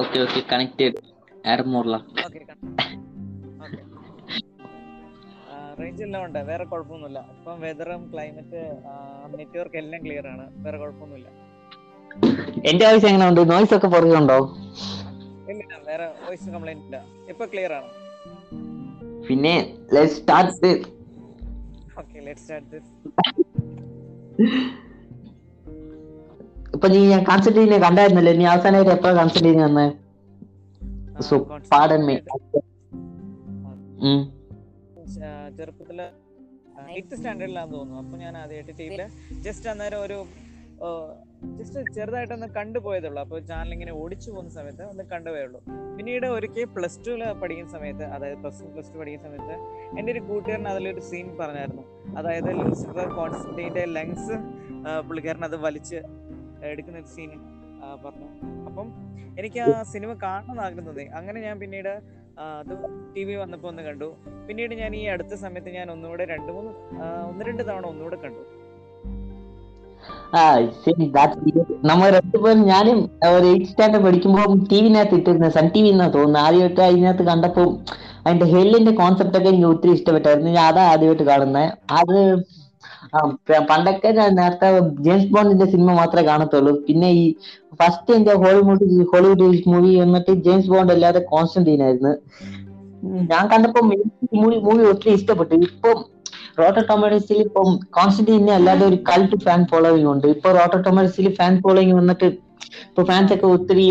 Okay okay connected ആഡമോർല okay range എല്ലാം ഉണ്ട്. വേറെ കുഴപ്പമൊന്നുമില്ല. ഇപ്പം വെതറും ക്ലൈമറ്റ് നെറ്റ്വർക്ക് എല്ലാം ക്ലിയർ ആണ്. വേറെ കുഴപ്പമൊന്നുമില്ല. എന്റെ ആവശ്യം എങ്ങനെ ഉണ്ട് നോയ്സ് ഒക്കെ പുറകുണ്ടോ ഇല്ല വേറെ വോയിസ് കംപ്ലൈന്റ് ഇല്ല. ഇപ്പൊ ക്ലിയർ ആണ്. പിന്നെ let start okay let start this ഇപ്പൊ നീ ഞാൻ കൺസൾട്ടിനെ കണ്ടായിരുന്നല്ലേ. നീ അവസാനമായിട്ട് എപ്പോഴാണ് കൺസൾട്ടിന് വന്ന്? സോ പാടൻ മേ ചെറുപ്പത്തിൽ എയ്ത്ത് സ്റ്റാൻഡേർഡിലാന്ന് തോന്നുന്നു. അപ്പൊ ഞാൻ ആദ്യമായിട്ട് ജസ്റ്റ് അന്നേരം ഒരു ജസ്റ്റ് ചെറുതായിട്ടൊന്ന് കണ്ടുപോയതുള്ളൂ അപ്പൊ ചാനൽ ഇങ്ങനെ ഓടിച്ചു പോകുന്ന സമയത്ത് ഒന്ന് കണ്ടുപോയുള്ളൂ പിന്നീട് ഒരിക്കൽ പ്ലസ് ടുവിൽ പഠിക്കുന്ന സമയത്ത് അതായത് പ്ലസ് വൺ പ്ലസ് ടു പഠിക്കുന്ന സമയത്ത് എന്റെ ഒരു കൂട്ടുകാരൻ അതിലൊരു സീൻ പറഞ്ഞായിരുന്നു. അതായത് ലൂസിഫർ കോൺസ്റ്റന്റൈന്റെ ലങ്സ് പുള്ളിക്കാരൻ അത് വലിച്ച് എടുക്കുന്ന ഒരു സീൻ പറഞ്ഞു. അപ്പം എനിക്ക് ആ സിനിമ കാണണം ആഗ്രഹം തോന്നി. അങ്ങനെ ഞാൻ പിന്നീട് അത് ടി വി വന്നപ്പോൾ ഒന്ന് കണ്ടു. പിന്നീട് ഞാൻ ഈ അടുത്ത സമയത്ത് ഞാൻ ഒന്നുകൂടെ രണ്ട് മൂന്ന് ഒന്ന് രണ്ട് തവണ ഒന്നുകൂടെ കണ്ടു. നമ്മൾ രണ്ടുപേരും ഞാനും ഒരു എയ്റ്റ് സ്റ്റാൻഡേർഡ് പഠിക്കുമ്പോൾ ടി വിനകത്ത് ഇട്ടിരുന്ന സൺ ടി വി എന്നാ തോന്നുന്നു. ആദ്യമായിട്ട് അതിനകത്ത് കണ്ടപ്പോൾ അതിന്റെ ഹെല്ലിന്റെ കോൺസെപ്റ്റ് ഒക്കെ എനിക്ക് ഒത്തിരി ഇഷ്ടപ്പെട്ടായിരുന്നു. ഞാൻ അതാ ആദ്യമായിട്ട് കാണുന്നത് അത് ആ, പണ്ടൊക്കെ നേരത്തെ ജെയിംസ് ബോണ്ടിന്റെ സിനിമ മാത്രമേ കാണത്തുള്ളൂ. പിന്നെ ഈ ഫസ്റ്റ് എന്റെ ഹോളിവുഡ് ഹോളിവുഡ് മൂവി എന്നിട്ട് ജെയിംസ് ബോണ്ട് അല്ലാതെ കോൺസ്റ്റന്റീൻ ആയിരുന്നു ഞാൻ കണ്ടപ്പോ മൂവി മൂവി ഒത്തിരി ഇഷ്ടപ്പെട്ടു. ഇപ്പം റോട്ടോ ടൊമാറ്റോസിൽ ഇപ്പം കോൺസ്റ്റന്റീനെ അല്ലാതെ ഒരു കൾട്ട് ഫാൻ ഫോളോവിംഗ് ഉണ്ട്. ഇപ്പൊ റോട്ടോ ടൊമാറ്റോസിൽ ഫാൻ ഫോളോവിംഗ് വന്നിട്ട് ഇപ്പൊ ഫാൻസ് ഒക്കെ ഒത്തിരി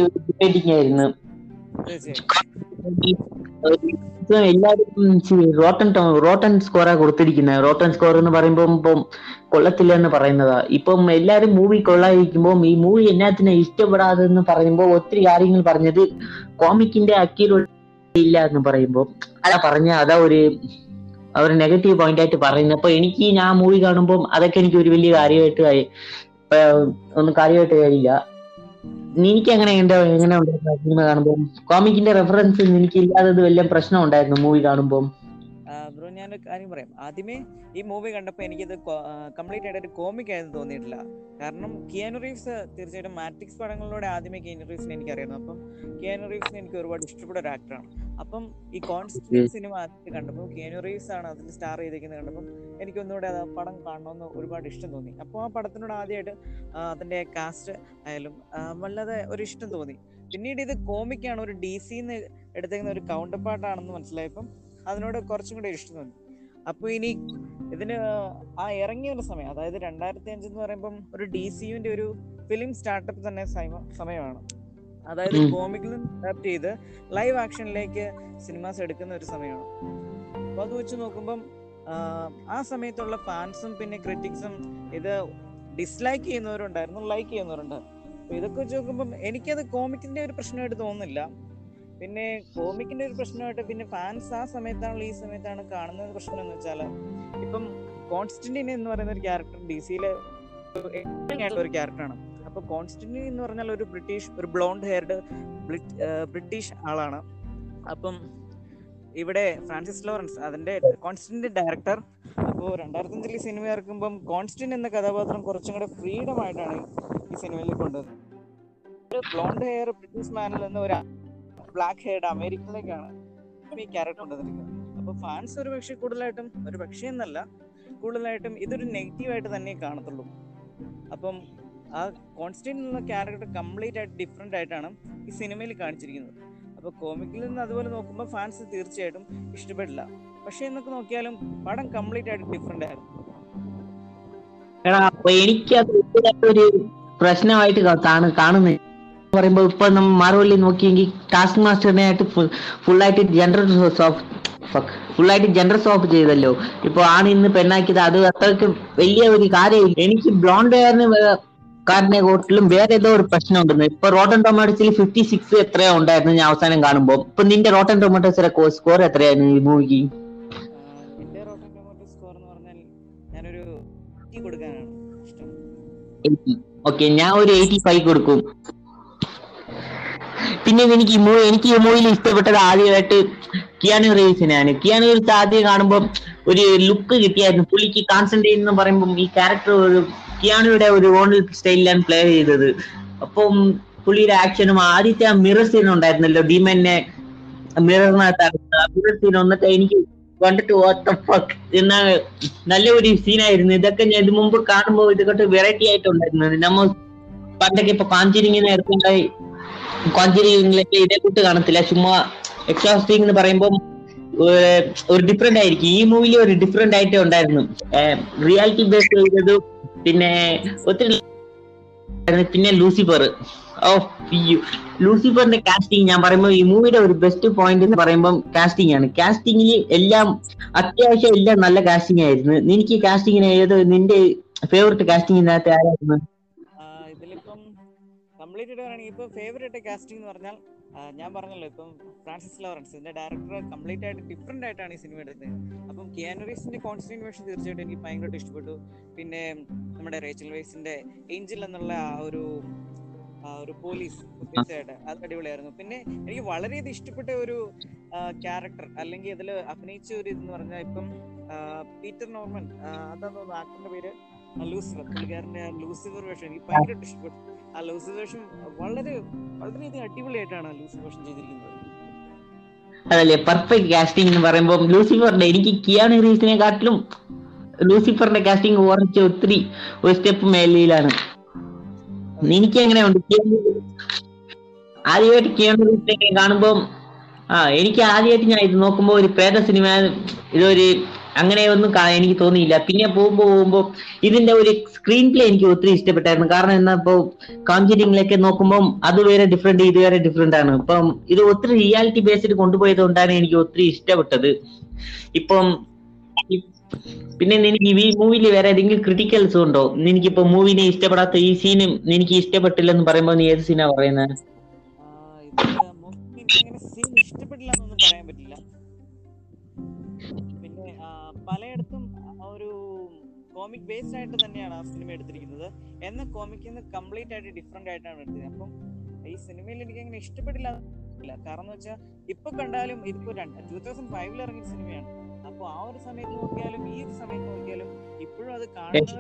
ആയിരുന്നു. എല്ലാവരും റോട്ടൻ റോട്ടൻ സ്കോറാ കൊടുത്തിരിക്കുന്നത് റോട്ടൻ സ്കോർ എന്ന് പറയുമ്പോൾ ഇപ്പം കൊള്ളത്തില്ല എന്ന് പറയുന്നതാ. ഇപ്പം എല്ലാരും മൂവി കൊള്ളാതിരിക്കുമ്പോൾ ഈ മൂവി എന്നാത്തിനെ ഇഷ്ടപ്പെടാതെന്ന് പറയുമ്പോൾ ഒത്തിരി കാര്യങ്ങൾ പറഞ്ഞത് കോമിക്കിന്റെ അക്കീലില്ല എന്ന് പറയുമ്പോൾ അതാ പറഞ്ഞ അതാ ഒരു ഒരു നെഗറ്റീവ് പോയിന്റ് ആയിട്ട് പറയുന്നത് അപ്പൊ എനിക്ക് ഞാൻ മൂവി കാണുമ്പോൾ അതൊക്കെ എനിക്ക് ഒരു വലിയ കാര്യമായിട്ട് ഒന്നും കാര്യമായിട്ട് കഴിയില്ല എനിക്ക് എന്റെ എങ്ങനെ ഉണ്ടായിരുന്നു കാണുമ്പോൾ കോമിക്കിന്റെ റെഫറൻസ് എനിക്ക് ഇല്ലാത്തത് വല്ല പ്രശ്നം ഉണ്ടായിരുന്നു മൂവി കാണുമ്പോൾ ഒരു കാര്യം പറയാം. ആദ്യമേ ഈ മൂവി കണ്ടപ്പോൾ എനിക്കിത് കംപ്ലീറ്റ് ആയിട്ട് ഒരു കോമിക് ആയിരുന്നു തോന്നിയിട്ടില്ല. കാരണം കിയാനു റീവ്സ് തീർച്ചയായിട്ടും മാട്രിക്സ് പടങ്ങളിലൂടെ ആദ്യമേ കിയാനു റീവ്സിനെ എനിക്കറിയായിരുന്നു. അപ്പം കിയാനു റീവ്സിനെ എനിക്ക് ഒരുപാട് ഇഷ്ടപ്പെട്ട ഒരു ആക്ടറാണ് അപ്പം ഈ കോൺസ്റ്റന്റ് സിനിമ ആദ്യത്തെ കണ്ടപ്പോൾ കിയാനു റീവ്സ് ആണ് അതിൽ സ്റ്റാർ ചെയ്തിരിക്കുന്നത് കണ്ടപ്പോൾ എനിക്ക് ഒന്നുകൂടെ അത് പടം കാണണമെന്ന് ഒരുപാട് ഇഷ്ടം തോന്നി. അപ്പോൾ ആ പടത്തിനോട് ആദ്യമായിട്ട് അതിന്റെ കാസ്റ്റ് ആയാലും വല്ലാതെ ഒരു ഇഷ്ടം തോന്നി. പിന്നീട് ഇത് കോമിക്കാണ് ഒരു ഡി സിന്ന് എടുത്തേക്കുന്ന ഒരു കൗണ്ടർ പാർട്ടാണെന്ന് മനസ്സിലായപ്പം അതിനോട് കുറച്ചും കൂടി ഇഷ്ടം തോന്നി. അപ്പോൾ ഇനി ഇതിന് ആ ഇറങ്ങിയ ഒരു സമയം അതായത് രണ്ടായിരത്തി അഞ്ച് എന്ന് പറയുമ്പം ഒരു ഡി സിയുവിന്റെ ഒരു ഫിലിം സ്റ്റാർട്ടപ്പ് തന്നെ സമയമാണ്. അതായത്. കോമിക്കിൽ നിന്ന് അഡാപ്റ്റ് ചെയ്ത് ലൈവ് ആക്ഷനിലേക്ക് സിനിമാസ് എടുക്കുന്ന ഒരു സമയമാണ്. അപ്പോൾ അത് വെച്ച് നോക്കുമ്പം ആ, ആ സമയത്തുള്ള ഫാൻസും പിന്നെ ക്രിറ്റിക്സും ഇത് ഡിസ്ലൈക്ക് ചെയ്യുന്നവരുണ്ടായിരുന്നു ലൈക്ക് ചെയ്യുന്നവരുണ്ടായിരുന്നു. അപ്പൊ ഇതൊക്കെ വെച്ച് നോക്കുമ്പം എനിക്കത് കോമിക്കിന്റെ ഒരു പ്രശ്നമായിട്ട് തോന്നുന്നില്ല. പിന്നെ കോമിക്കിന്റെ ഒരു പ്രശ്നമായിട്ട് പിന്നെ ഫാൻസ് ആ സമയത്താണല്ലോ ഈ സമയത്താണ് കാണുന്നത് പ്രശ്നം എന്ന് വെച്ചാൽ ഇപ്പം കോൺസ്റ്റന്റീൻ എന്ന് പറയുന്ന ഒരു ക്യാരക്ടർ ഡി സിയിലെ ഒരു ക്യാരക്ടറാണ് അപ്പൊ കോൺസ്റ്റന്റീൻ എന്ന് പറഞ്ഞാൽ ഒരു ബ്രിട്ടീഷ് ഒരു ബ്ലോണ്ട് ഹെയർഡ് ബ്രിട്ടീഷ് ആളാണ്. അപ്പം ഇവിടെ ഫ്രാൻസിസ് ലോറൻസ് അതിന്റെ കോൺസ്റ്റന്റ് ഡയറക്ടർ അപ്പോൾ രണ്ടായിരത്തി അഞ്ചിൽ ഈ സിനിമ ഇറക്കുമ്പം കോൺസ്റ്റന്റ് എന്ന കഥാപാത്രം കുറച്ചും കൂടെ ഫ്രീഡം ആയിട്ടാണ് ഈ സിനിമയിൽ കൊണ്ടുവന്നത് ഒരു ബ്ലോണ്ട് ഹെയർ ബ്രിട്ടീഷ് മാനിൽ നിന്ന് ഒരു ബ്ലാക്ക് ഹെയർഡ് അമേരിക്കയിലേക്കാണ് ഈ ക്യാരക്ടർ കൊണ്ടുവന്നിരിക്കുന്നത്. അപ്പൊ ഫാൻസ് ഒരു പക്ഷേ കൂടുതലായിട്ടും ഒരു പക്ഷേ എന്നല്ല കൂടുതലായിട്ടും ഇതൊരു നെഗറ്റീവായിട്ട് തന്നെ കാണത്തുള്ളൂ. അപ്പം ആ കോൺസ്റ്റന്റ് എന്ന ക്യാരക്ടർ കംപ്ലീറ്റ് ആയിട്ട് ഡിഫറെന്റ് ആയിട്ടാണ് ഈ സിനിമയിൽ കാണിച്ചിരിക്കുന്നത്. അപ്പൊ കോമിക്കിൽ നിന്ന് അതുപോലെ നോക്കുമ്പോൾ ഫാൻസ് തീർച്ചയായിട്ടും ഇഷ്ടപ്പെടില്ല. പക്ഷെ എന്നൊക്കെ നോക്കിയാലും പടം കംപ്ലീറ്റ് ആയിട്ട് ഡിഫറെന്റ് ആയിരുന്നു. എടാ അപ്പൊ എനിക്ക് അത് ഒരു പ്രശ്നമായിട്ട് കാണ- കാണുന്നത് പറയുമ്പോ ഇപ്പൊ നമ്മൾ മാർവലിൽ നോക്കിയെങ്കിൽ ടാസ്ക് മാസ്റ്ററിനെ ആയിട്ട് ഫുൾ ആയിട്ട് ജെൻഡർ ഫുൾ ആയിട്ട് ജെൻഡർ സോപ്പ് ചെയ്തല്ലോ. ഇപ്പൊ ആണ് ഇന്ന് പെണ്ണാക്കിയത് അത് അത്രയ്ക്ക് വലിയ ഒരു കാര്യമില്ല. എനിക്ക് ബ്ലോണ്ട് ഹെയറിന് കാരനെ കൂട്ടിലും വേറെ ഏതോ ഒരു പ്രശ്നം ഉണ്ടെന്ന് ഇപ്പൊ റോട്ടൻ ടൊമാറ്റോസിൽ ഫിഫ്റ്റി സിക്സ് എത്രയോ ഉണ്ടായിരുന്നു ഞാൻ അവസാനം കാണുമ്പോൾ ഇപ്പൊ നിന്റെ റോട്ടൻ ടൊമാറ്റോസിലെ സ്കോർ എത്രയായിരുന്നു ഈ മൂവിക്ക് ആഹ് റോട്ടൻ ടൊമാറ്റോ സ്കോർ എന്ന് പറഞ്ഞാൽ ഞാനൊരു 80 കൊടുക്കാനാണ് ഇഷ്ടം. ഓക്കെ ഞാൻ ഒരു എയ്റ്റി ഫൈവ് കൊടുക്കും. പിന്നെ എനിക്ക് എനിക്ക് ഈ മൂവിയിൽ ഇഷ്ടപ്പെട്ടത് ആദ്യമായിട്ട് കിയാനു റീവ്സിനെയാണ് കിയാനു റീവ്സ് ആദ്യം കാണുമ്പോൾ ഒരു ലുക്ക് കിട്ടിയായിരുന്നു. പുള്ളിക്ക് കോൺസെൻട്രേറ്റ് എന്ന് പറയുമ്പോൾ ഈ ക്യാരക്ടർ ഒരു കിയാനുയുടെ ഒരു ഓൺ സ്റ്റൈലിലാണ് പ്ലേ ചെയ്തത്. അപ്പം പുള്ളിയുടെ ആക്ഷനും ആദ്യത്തെ ആ മിറർ സീൻ ഉണ്ടായിരുന്നല്ലോ ഭീമന്നെ മിററിനകത്ത് ആ മിറർ സീൻ വന്നിട്ട് എനിക്ക് കണ്ടിട്ട് ഫക്ക് എന്ന നല്ല ഒരു സീനായിരുന്നു ഇതൊക്കെ ഞാൻ ഇത് മുമ്പ് കാണുമ്പോൾ ഇതൊക്കെ വെറൈറ്റി ആയിട്ടുണ്ടായിരുന്നു. നമ്മൾ പണ്ടൊക്കെ ഇപ്പൊ കാഞ്ചിരിങ്ങനെ എടുത്തുണ്ടായി കോഞ്ചിരിങ്ങിലൊക്കെ ഇതേ കൂട്ട് കാണത്തില്ല. ചുമ്മാ എക്സോസ്റ്റിംഗ് എന്ന് പറയുമ്പോൾ ഒരു ഡിഫറെന്റ് ആയിരിക്കും. ഈ മൂവിയിൽ ഒരു ഡിഫറെന്റ് ആയിട്ടേ ഉണ്ടായിരുന്നു. റിയാലിറ്റി ബേസ് ചെയ്തത് പിന്നെ ഒത്തിരി പിന്നെ ലൂസിഫർ. ഓ ലൂസിഫറിന്റെ കാസ്റ്റിംഗ് ഞാൻ പറയുമ്പോൾ ഈ മൂവിയുടെ ഒരു ബെസ്റ്റ് പോയിന്റ് എന്ന് പറയുമ്പോൾ കാസ്റ്റിംഗ് ആണ്. കാസ്റ്റിംഗിൽ എല്ലാം അത്യാവശ്യം എല്ലാം നല്ല കാസ്റ്റിംഗ് ആയിരുന്നു. എനിക്ക് കാസ്റ്റിംഗിന് ഏത് നിന്റെ ഫേവററ്റ് കാസ്റ്റിംഗിനകത്ത് ആരായിരുന്നു? കംപ്ലീറ്റ് പറയുകയാണെങ്കിൽ ഇപ്പൊ ഫേവറേറ്റ് കാസ്റ്റിംഗ് എന്ന് പറഞ്ഞാൽ ഞാൻ പറഞ്ഞല്ലോ ഇപ്പം ഫ്രാൻസിസ് ലോറൻസ് ഇതിന്റെ ഡയറക്ടർ കംപ്ലീറ്റ് ആയിട്ട് ഡിഫറെന്റ് ആയിട്ടാണ് ഈ സിനിമ എടുത്തത്. അപ്പം കിയാനറീസിന്റെ കോൺസ്റ്റന്റ് വേഷം തീർച്ചയായിട്ടും എനിക്ക് ഭയങ്കരമായിട്ട് ഇഷ്ടപ്പെട്ടു. പിന്നെ നമ്മുടെ റേച്ചൽ വൈസിന്റെ ഏഞ്ചൽ എന്നുള്ള ആ ഒരു ഒരു പോലീസ് തീർച്ചയായിട്ട് അത് അടിപൊളിയായിരുന്നു. പിന്നെ എനിക്ക് വളരെയധികം ഇഷ്ടപ്പെട്ട ഒരു ക്യാരക്ടർ അല്ലെങ്കിൽ അതിൽ അഭിനയിച്ച ഒരു ഇതെന്ന് പറഞ്ഞാൽ ഇപ്പം പീറ്റർ നോർമൻ അതാ തോന്നുന്നു ആക്ടറിന്റെ പേര്. ലൂസിഫർ പുള്ളിക്കാരന്റെ ലൂസിഫർ വേഷം എനിക്ക് ഭയങ്കരമായിട്ട് ഇഷ്ടപ്പെട്ടു. ആ ലൂസിഫർ വേഷം വളരെ വളരെയധികം അടിപൊളിയായിട്ടാണ് ലൂസിഫർ വേഷം ചെയ്തിരിക്കുന്നത്. അതല്ലേ പെർഫെക്റ്റ് കാസ്റ്റിംഗ് എന്ന് പറയുമ്പോൾ ലൂസിഫറിന്റെ എനിക്ക് കിയാണി റീസിനെ കാട്ടിലും ലൂസിഫറിന്റെ കാസ്റ്റിംഗ് കുറച്ച് ഒത്തിരി ഒരു സ്റ്റെപ്പ് മേലയിലാണ് എനിക്ക് എങ്ങനെയുണ്ട്? ആദ്യമായിട്ട് കിയാണി റീസിനെ കാണുമ്പോൾ ആ എനിക്ക് ആദ്യമായിട്ട് ഞാൻ ഇത് നോക്കുമ്പോൾ ഒരു പ്രേത സിനിമ ഇതൊരു അങ്ങനെ ഒന്നും എനിക്ക് തോന്നിയില്ല. പിന്നെ പോകുമ്പോ പോകുമ്പോ ഇതിന്റെ ഒരു സ്ക്രീൻ പ്ലേ എനിക്ക് ഒത്തിരി ഇഷ്ടപ്പെട്ടായിരുന്നു. കാരണം എന്നാ ഇപ്പൊ കാഞ്ചിനിങ്ങിലൊക്കെ നോക്കുമ്പോൾ അത് വേറെ ഡിഫറെന്റ് ഇത് വേറെ ഡിഫറെന്റ് ആണ്. ഇപ്പം ഇത് ഒത്തിരി റിയാലിറ്റി ബേസ്ഡ് കൊണ്ടുപോയത് കൊണ്ടാണ് എനിക്ക് ഒത്തിരി ഇഷ്ടപ്പെട്ടത്. ഇപ്പം പിന്നെ എനിക്ക് ഈ മൂവിയിൽ വേറെ ഏതെങ്കിലും ക്രിട്ടിക്കൽസ് ഉണ്ടോ? എനിക്കിപ്പോ മൂവിനെ ഇഷ്ടപ്പെടാത്ത ഈ സീനും എനിക്ക് ഇഷ്ടപ്പെട്ടില്ലെന്ന് പറയുമ്പോൾ നീ ഏത് സീനാ പറയുന്നത് ഇഷ്ടപ്പെട്ടില്ല കോമിക് ബേസ്ഡ് ആയിട്ട് തന്നെയാണ് ആ സിനിമ എടുത്തിരിക്കുന്നത്. എന്ന കോമിക്കിൽ നിന്ന് കംപ്ലീറ്റ് ആയിട്ട് ഡിഫറെന്റ് ആയിട്ടാണ് എടുത്തത് അപ്പം ഈ സിനിമയിൽ എനിക്ക് അങ്ങനെ ഇഷ്ടപ്പെട്ടില്ല കാരണം എന്ന് വെച്ചാൽ ഇപ്പൊ കണ്ടാലും ഇതിപ്പോ ടൂ തൗസൻഡ് ഫൈവിൽ ഇറങ്ങിയ സിനിമയാണ് അപ്പൊ ആ ഒരു സമയത്ത് നോക്കിയാലും ഈ ഒരു സമയത്ത് നോക്കിയാലും ഇപ്പോഴും അത് കാണുന്നത്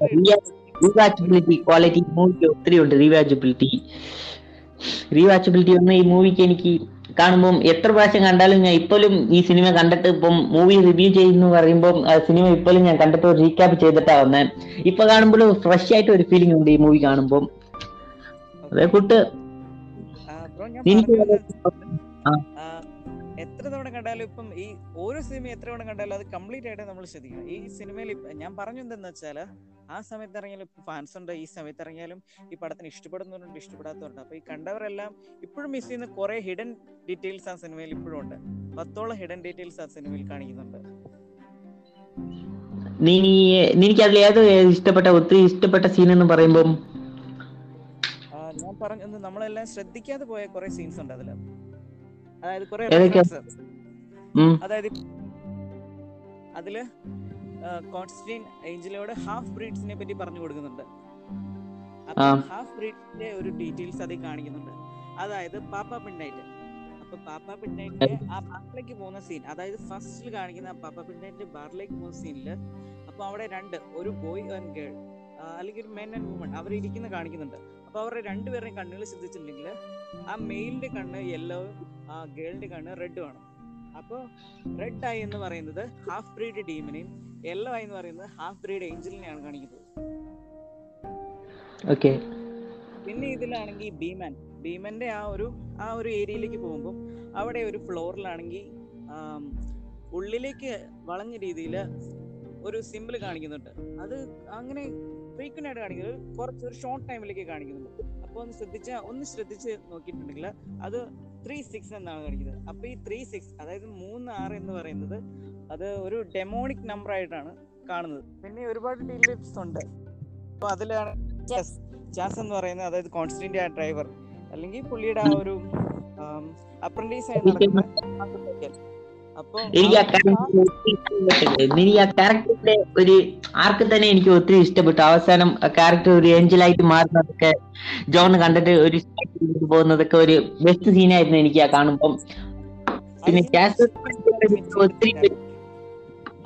ഒത്തിരി ഉണ്ട്. റീവാച്ചബിലിറ്റി റീവാച്ചബിലിറ്റി വന്ന ഈ മൂവിക്ക് എനിക്ക് കാണുമ്പോൾ എത്ര പ്രാവശ്യം കണ്ടാലും ഞാൻ ഇപ്പോഴും ഈ സിനിമ കണ്ടിട്ട് ഇപ്പം മൂവി റിവ്യൂ ചെയ്യുന്നു പറയുമ്പോൾ സിനിമ ഇപ്പോഴും ഞാൻ കണ്ടിട്ട് റീക്യാപ്പ് ചെയ്തിട്ടാ വന്നത് ഇപ്പൊ കാണുമ്പോൾ ഫ്രഷ് ആയിട്ട് ഒരു ഫീലിംഗ് ഉണ്ട് ഈ മൂവി കാണുമ്പോൾ അതേ കൂട്ട്. എനിക്ക് കണ്ടാലും ഇപ്പം ഈ ഓരോ സിനിമ എത്ര തവണ കണ്ടാലും അത് കംപ്ലീറ്റ് ആയിട്ട് നമ്മൾ ശ്രദ്ധിക്കണം. ഈ സിനിമയിൽ ഞാൻ പറഞ്ഞു എന്തെന്ന് വെച്ചാൽ ആ സമയത്ത് ഇറങ്ങിയാലും ഇപ്പൊ ഫാൻസ് ഉണ്ട് ഈ സമയത്ത് ഇറങ്ങിയാലും ഈ പടത്തിന് ഇഷ്ടപ്പെടുന്നവരുണ്ട് ഇഷ്ടപ്പെടാത്തവരുണ്ട്. അപ്പൊ ഈ കണ്ടവരെല്ലാം ഇപ്പോഴും മിസ് ചെയ്യുന്ന കുറെ ഹിഡൻ ഡീറ്റെയിൽസ് ആ സിനിമയിൽ ഇപ്പോഴും ഉണ്ട്. പത്തോളം ഹിഡൻ ഡീറ്റെയിൽസ് ആ സിനിമയിൽ കാണിക്കുന്നുണ്ട്. നീ നിനക്ക് അതിൽ ഏത് ഇഷ്ടപ്പെട്ട ഒത്തിരി ഇഷ്ടപ്പെട്ട സീൻ എന്ന് പറയുമ്പോൾ ഞാൻ പറഞ്ഞു നമ്മളെല്ലാം ശ്രദ്ധിക്കാതെ പോയ കുറെ സീൻസ് ഉണ്ട് അതിൽ അതായത് കുറെ അതായത് അതിൽ കോൺസ്റ്റീൻ ഏഞ്ചലോട് ഹാഫ് ബ്രീഡ്സിനെ പറ്റി പറഞ്ഞു കൊടുക്കുന്നുണ്ട്. ഹാഫ് ബ്രീഡ്സിന്റെ ഒരു ഡീറ്റെയിൽസ് അതിൽ കാണിക്കുന്നുണ്ട്. അതായത് പാപ്പ പിണ്ണൈറ്റ് അപ്പൊ പാപ്പ പിണ്ണൈറ്റിന്റെ ആ ബാറിലേക്ക് പോകുന്ന സീൻ അതായത് ഫസ്റ്റിൽ കാണിക്കുന്ന പാപ്പ പിണ്ണൈറ്റിന്റെ ബാറിലേക്ക് പോകുന്ന സീനിൽ അപ്പൊ അവിടെ രണ്ട് ഒരു ബോയ് ആൻഡ് ഗേൾ അല്ലെങ്കിൽ ഒരു മെൻ ആൻഡ് വുമൺ അവർ ഇരിക്കുന്ന കാണിക്കുന്നുണ്ട്. അപ്പൊ അവരുടെ രണ്ടുപേരുടെയും കണ്ണുകൾ ശ്രദ്ധിച്ചിട്ടുണ്ടെങ്കിൽ ആ മെയിലിന്റെ കണ്ണ് യെല്ലോ ആ ഗേളിന്റെ കണ്ണ് റെഡും ആണ്. അപ്പൊ റെഡ് ഐ എന്ന് പറയുന്നത് ഹാഫ് ബ്രീഡ് ടീമിനെയും യെല്ലോ ഐ എന്ന് പറയുന്നത് ഹാഫ് ബ്രീഡ് ഏഞ്ചലിനെയാണ് കാണിക്കുന്നത്. ഓക്കെ പിന്നെ ഇതിലാണെങ്കിൽ ഭീമൻ. ഭീമന്റെ ആ ഒരു ആ ഒരു ഏരിയയിലേക്ക് പോകുമ്പോൾ അവിടെ ഒരു ഫ്ലോറിലാണെങ്കിൽ ഉള്ളിലേക്ക് വളഞ്ഞ രീതിയിൽ ഒരു സിമ്പിൾ കാണിക്കുന്നുണ്ട്. അത് അങ്ങനെ ഫ്രീക്വന്റ് ആയിട്ട് കാണിക്കുന്നത് കുറച്ച് ഒരു ഷോർട്ട് ടൈമിലേക്ക് കാണിക്കുന്നുണ്ട്. അപ്പോൾ ഒന്ന് ശ്രദ്ധിച്ച ഒന്ന് ശ്രദ്ധിച്ച് നോക്കിയിട്ടുണ്ടെങ്കിൽ അത് ത്രീ സിക്സ് എന്നാണ് കാണിക്കുന്നത്. അപ്പൊ ഈ ത്രീ സിക്സ് അതായത് മൂന്ന് ആറ് എന്ന് പറയുന്നത് അത് ഒരു ഡെമോണിക് നമ്പർ ആയിട്ടാണ് കാണുന്നത്. പിന്നെ ഒരുപാട് ഡീലിപ്സ് ഉണ്ട്. അപ്പൊ അതിലാണ് ജാസ് എന്ന് പറയുന്നത് അതായത് കോൺസ്റ്റന്റ് ആ ഡ്രൈവർ അല്ലെങ്കിൽ പുള്ളിയുടെ ആ ഒരു അപ്രന്റീസ് ആയി നടക്കുന്ന എനിക്ക് ആ ക്യാരക്ടറിന്റെ ഒരു ആർക്ക് തന്നെ എനിക്ക് ഒത്തിരി ഇഷ്ടപ്പെട്ടു. അവസാനം ക്യാരക്ടർ ഒരു ഏഞ്ചലായിട്ട് മാറുന്നതൊക്കെ ജോൺ കണ്ടിട്ട് ഒരു പോകുന്നതൊക്കെ ഒരു ബെസ്റ്റ് സീനായിരുന്നു എനിക്ക് ആ കാണുമ്പോൾ പിന്നെ ഒത്തിരി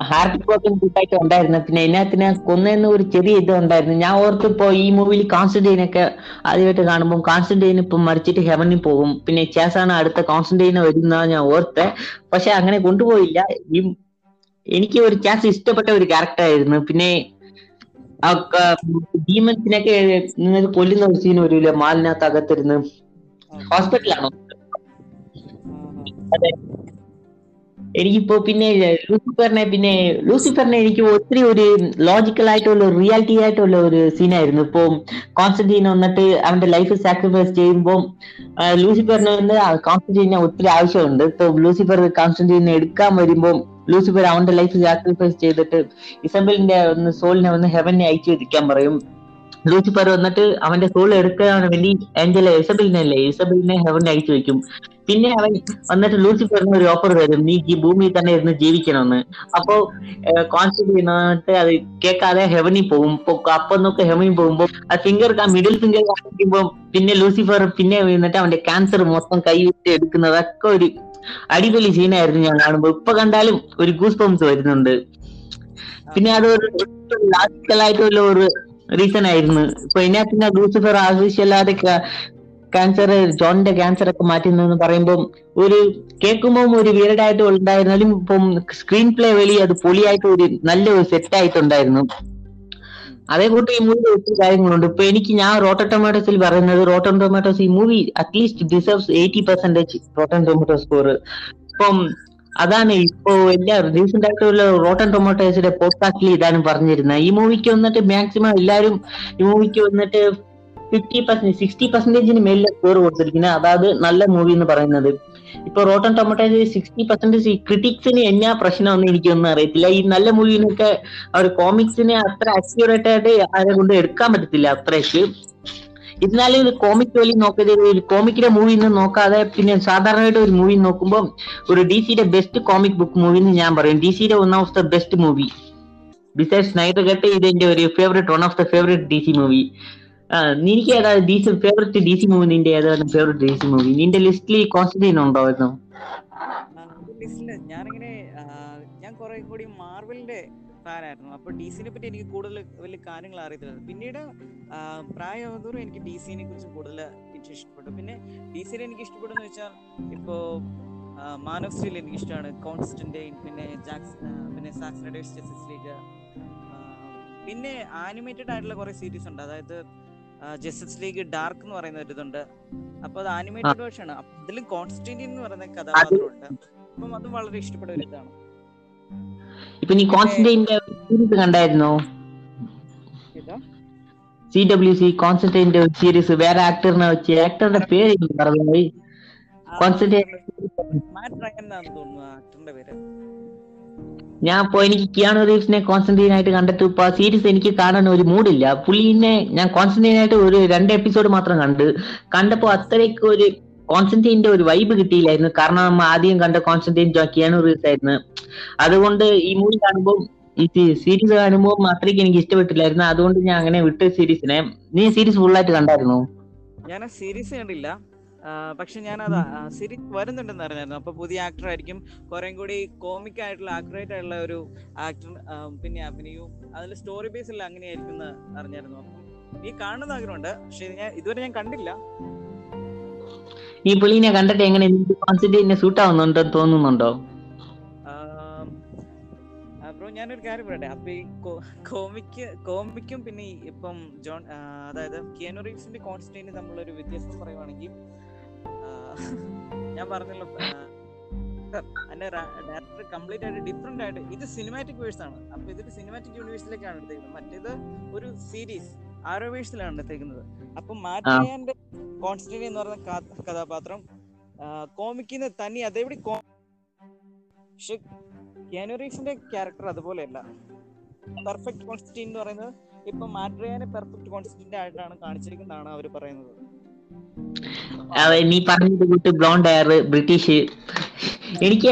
ഹാർട്ട് കോപ്പി കൂട്ടായിട്ട് ഉണ്ടായിരുന്നു. പിന്നെ എന്നാത്തിന് കൊന്നെന്ന് ഒരു ചെറിയ ഇത് ഉണ്ടായിരുന്നു. ഞാൻ ഓർത്ത് ഇപ്പോ ഈ മൂവിയിൽ കോൺസ്റ്റന്റൈനൊക്കെ ആദ്യമായിട്ട് കാണുമ്പോൾ കോൺസ്റ്റന്റൈൻ ഇപ്പം മരിച്ചിട്ട് ഹെവനിൽ പോകും. പിന്നെ ചേസാണ് അടുത്ത കോൺസ്റ്റന്റൈന് വരുന്ന ഞാൻ ഓർത്തെ. പക്ഷെ അങ്ങനെ കൊണ്ടുപോയില്ല. ഈ എനിക്ക് ഒരു ചാൻസ് ഇഷ്ടപ്പെട്ട ഒരു ക്യാരക്ടർ ആയിരുന്നു. പിന്നെ ഡീമൻസിനൊക്കെ നിങ്ങൾ കൊല്ലുന്ന ഒരു സീൻ വരൂല? മാലിനകത്ത് അകത്തിരുന്ന്. ഹോസ്പിറ്റലാണോ അതെ. എനിക്കിപ്പോ പിന്നെ ലൂസിഫറിനെ പിന്നെ ലൂസിഫറിനെ എനിക്ക് ഒത്തിരി ഒരു ലോജിക്കൽ ആയിട്ടുള്ള റിയാലിറ്റി ആയിട്ടുള്ള ഒരു സീനായിരുന്നു ഇപ്പൊ കോൺസ്റ്റന്റീൻ വന്നിട്ട് അവന്റെ ലൈഫ് സാക്രിഫൈസ് ചെയ്യുമ്പോൾ ലൂസിഫറിന് വന്ന് കോൺസ്റ്റന്റീനെ ഒത്തിരി ആവശ്യമുണ്ട്. ഇപ്പൊ ലൂസിഫർ കോൺസ്റ്റന്റീനെ എടുക്കാൻ വരുമ്പോൾ ലൂസിഫർ അവന്റെ ലൈഫ് സാക്രിഫൈസ് ചെയ്തിട്ട് ഇസബലിന്റെ ഒന്ന് സോളിനെ വന്ന് ഹെവനെ അയച്ചു വെക്കാൻ പറയും. ലൂസിഫർ വന്നിട്ട് അവന്റെ സോൾ എടുക്കാൻ വേണ്ടി ഏഞ്ചല ഇസബലിനല്ലേ ഇസബലിനെ ഹെവനെ അയച്ചു വെക്കും. പിന്നെ അവൻ വന്നിട്ട് ലൂസിഫറിന് ഒരു ഓഫർ തരും. നീ ഈ ഭൂമിയിൽ തന്നെ ഇരുന്ന് ജീവിക്കണമെന്ന്. അപ്പോ കോൺസ്റ്റന്റീൻ വന്നിട്ട് അത് കേൾക്കാതെ ഹെവനിൽ പോകും. അപ്പൊ നോക്ക് ഹെവനിൽ പോകുമ്പോ ആ ഫിംഗർ മിഡിൽ ഫിംഗർ കാണിക്കുമ്പോ പിന്നെ ലൂസിഫർ പിന്നെ വന്നിട്ട് അവന്റെ ക്യാൻസർ മൊത്തം കൈവിട്ട് എടുക്കുന്നതൊക്കെ ഒരു അടിപൊളി സീനായിരുന്നു ഞാൻ കാണുമ്പോ. ഇപ്പൊ കണ്ടാലും ഒരു ഗൂസ് പംസ് വരുന്നുണ്ട്. പിന്നെ അത് ഒരു ലാജിക്കലായിട്ടുള്ള ഒരു റീസൺ ആയിരുന്നു. ഇപ്പൊ ഇതിനകത്ത് ലൂസിഫർ ആവശ്യമില്ലാതെ ക്യാൻസർ ജോണിന്റെ ക്യാൻസർ ഒക്കെ മാറ്റുന്നതെന്ന് പറയുമ്പോൾ ഒരു കേൾക്കുമ്പോൾ ഒരു വീരഡായിട്ട് ഉണ്ടായിരുന്നാലും ഇപ്പം സ്ക്രീൻ പ്ലേ വഴി അത് പൊളിയായിട്ട് ഒരു നല്ല ഒരു സെറ്റ് ആയിട്ടുണ്ടായിരുന്നു. അതേ കൂട്ടി ഈ മൂവി ഒത്തിരി കാര്യങ്ങളുണ്ട്. ഇപ്പൊ എനിക്ക് ഞാൻ റോട്ടൻ ടൊമാറ്റോസിൽ പറയുന്നത് റോട്ടൻ ടൊമാറ്റോസ് ഈ movie at least deserves eighty percentage Rotten Tomato score ഇപ്പം അതാണ് ഇപ്പോ എല്ലാ റീസെന്റ് ആയിട്ടുള്ള റോട്ടൻ ടൊമാറ്റോസിന്റെ പോഡ്കാസ്റ്റിൽ ഇതാണ് പറഞ്ഞിരുന്നത്. ഈ മൂവിക്ക് വന്നിട്ട് മാക്സിമം എല്ലാവരും ഈ മൂവിക്ക് വന്നിട്ട് ഫിഫ്റ്റി പെർസെന്റ് സിക്സ്റ്റി പെർസെന്റേജിന് മേലിലെ സ്കോർ കൊടുത്തിരിക്കുന്നത് അതായത് നല്ല മൂവി എന്ന് പറയുന്നത്. ഇപ്പൊ റോട്ടൺ ടൊമാറ്റോയിൽ സിക്സ്റ്റി പെർസെന്റേജ് ക്രിറ്റിക്സിന് എന്നാ പ്രശ്നമൊന്നും എനിക്കൊന്നും അറിയത്തില്ല. ഈ നല്ല മൂവിനൊക്കെ അവർ കോമിക്സിനെ അത്ര അക്യൂറേറ്റ് ആയിട്ട് ആരെ കൊണ്ട് എടുക്കാൻ പറ്റത്തില്ല അത്രയ്ക്ക്. എന്നാലും ഇത് കോമിക് വലി നോക്കിയത് ഒരു കോമിക്കിന്റെ മൂവി നോക്കാതെ പിന്നെ സാധാരണയായിട്ട് ഒരു മൂവി നോക്കുമ്പോൾ ഒരു ഡി സിയുടെ ബെസ്റ്റ് കോമിക് ബുക്ക് മൂവി എന്ന് ഞാൻ പറയും. ഡി സിയുടെ one of the best movie beside Snyder cut ഇത് എന്റെ ഒരു favourite one of the favourite D C movie നിനക്ക് ഏതാ D C favourite D C movie നിന്റെ ഏതാണ് ഫേവറേറ്റ് ഡി സി മൂവി നിന്റെ ലിസ്റ്റിൽ കോൺസ്റ്റന്റൈൻ ഉണ്ടായിരുന്നു ലിസ്റ്റിൽ ഞാനിങ്ങനെ ഞാൻ കുറെ കൂടി മാർവലിന്റെ ഫാനായിരുന്നു. അപ്പൊ ഡി സിനെ പറ്റി എനിക്ക് കൂടുതൽ വലിയ കാര്യങ്ങൾ അറിയത്തില്ല പിന്നീട് പ്രായമാകുന്നതോറും എനിക്ക് ഡി സിനെ കുറിച്ച് കൂടുതൽ എനിക്ക് ഇഷ്ടപ്പെട്ടു. പിന്നെ ഡി സിനെ എനിക്ക് ഇഷ്ടപ്പെടുന്ന വെച്ചാൽ ഇപ്പോ മാൻ ഓഫ് സ്റ്റീൽ എനിക്ക് ഇഷ്ടമാണ് കോൺസ്റ്റന്റൈൻ പിന്നെ ജാക്സ് പിന്നെ സാക്സ്നഡേഴ്സ് ജസ്റ്റിസ് ലീഗ് പിന്നെ ആനിമേറ്റഡ് ആയിട്ടുള്ള കുറെ സീരീസ് ഉണ്ട് അതായത് ജസ്റ്റിസ് ലീഗ് ഡാർക്ക് എന്ന് പറയുന്ന ഒരു ഇതുണ്ട്. അപ്പൊ അത് ആനിമേറ്റഡ് വേർഷൻ ആണ്. അതിലും കോൺസ്റ്റന്റീൻ എന്ന് പറയുന്ന കഥാപാത്രമുണ്ട്. അപ്പം അതും വളരെ ഇഷ്ടപ്പെട്ട ഒരു ഇതാണ്. ഇപ്പൊ നീ കോൺസ്റ്റന്റൈന്റെ സീരീസ് കണ്ടായിരുന്നോ? സി ഡബ്ല്യു സി കോൺസ്റ്റന്റൈന്റെ സീരീസ് വേറെ ആക്ടറിനെ വെച്ച് ആക്ടറുടെ പേര് പറഞ്ഞു കോൺസ്റ്റന്റൈൻ മാറ്റ് റയൻ എന്നാണ് തോന്നുന്നു ആക്ടറിന്റെ പേര്. ഞാൻ ഇപ്പൊ എനിക്ക് കിയാണോ റീവ്സിനെ കോൺസ്റ്റന്റീൻ ആയിട്ട് കണ്ടിട്ട് ഇപ്പൊ സീരീസ് എനിക്ക് കാണാൻ ഒരു മൂഡില്ല പുള്ളിനെ ഞാൻ കോൺസ്റ്റന്റീൻ ആയിട്ട് ഒരു രണ്ട് എപ്പിസോഡ് മാത്രം കണ്ട്. കണ്ടപ്പോ അത്രയ്ക്ക് ഒരു കോൺസ്റ്റന്റീന്റെ ഒരു വൈബ് കിട്ടിയില്ലായിരുന്നു. കാരണം നമ്മൾ ആദ്യം കണ്ട കോൺസ്റ്റന്റീൻ കിയാണോ റീവ്സ് ആയിരുന്നു. അതുകൊണ്ട് ഈ മൂവി കാണുമ്പോൾ ഈ സീരീസ് കാണുമ്പോൾ അത്രയ്ക്ക് എനിക്ക് ഇഷ്ടപ്പെട്ടില്ലായിരുന്നു. അതുകൊണ്ട് ഞാൻ അങ്ങനെ വിട്ട് സീരീസിനെ നീ. സീരീസ് ഫുൾ ആയിട്ട് കണ്ടായിരുന്നോ? ഞാൻ സീരീസ് കണ്ടില്ല. പക്ഷെ ഞാൻ അത് സിരി വരുന്നുണ്ടെന്ന് അറിഞ്ഞായിരുന്നു. അപ്പൊ പുതിയ ആക്ടർ ആയിരിക്കും. കുറേ കൂടി കോമിക് ആയിട്ടുള്ള ആക്യുറേറ്റ് ആയിട്ടുള്ള ഒരു ആക്ടർ പിന്നെ അഭിനയവും അതിൽ സ്റ്റോറി ബേസിൽ അങ്ങനെയായിരിക്കും എന്ന് അറിഞ്ഞായിരുന്നു. അപ്പൊ ഈ കാണുന്ന ആഗ്രഹമുണ്ട്. പക്ഷെ ഞാൻ ഇതുവരെ ഞാൻ കണ്ടില്ല. ഈ പുള്ളിനെ കണ്ടിട്ട് എങ്ങനെ കോൺസ്റ്റന്റൈനെ സൂട്ട് ആവുന്നുണ്ടോ തോന്നുന്നുണ്ടോ? ബ്രോ ഞാനൊരു കാര്യം പറയട്ടെ. അപ്പൊ ഈ കോമിക്ക് കോമിക്കും പിന്നെ ഇപ്പം ജോൺ അതായത് കിയാനോ റീവ്സിന്റെ കോൺസ്റ്റന്റിന് തമ്മിലൊരു വ്യത്യാസം പറയുവാണെങ്കിൽ ഞാൻ പറഞ്ഞല്ലോ അതിന്റെ ഡയറക്ടർ കംപ്ലീറ്റ് ആയിട്ട് ഡിഫറെന്റ് ആയിട്ട് ഇത് സിനിമാറ്റിക് വേഴ്സ് ആണ്. അപ്പൊ ഇതൊരു സിനിമാറ്റിക് യൂണിവേഴ്സിലേക്കാണ് എടുത്തേക്കുന്നത്. മറ്റേത് ഒരു സീരീസ് ആരോ വേഴ്സിലാണ് എടുത്തേക്കുന്നത്. അപ്പൊ മാറ്റിയാന്റെ കോൺസ്റ്റന്റി എന്ന് പറയുന്ന കഥാപാത്രം കോമിക്കുന്ന തനി അതേപടി പക്ഷെ കിയാനു റീവ്സിന്റെ ക്യാരക്ടർ അതുപോലെയല്ല. പെർഫെക്റ്റ് കോൺസ്റ്റന്റീൻ എന്ന് പറയുന്നത് ഇപ്പൊ മാട്രിയാനെ പെർഫെക്റ്റ് കോൺസ്റ്റന്റ് ആയിട്ടാണ് കാണിച്ചിരിക്കുന്നതാണ് അവർ പറയുന്നത്. നീ പറഞ്ഞത് കൂട്ട് ബ്ലോണ്ട് ഹെയർ ബ്രിട്ടീഷ് എനിക്ക്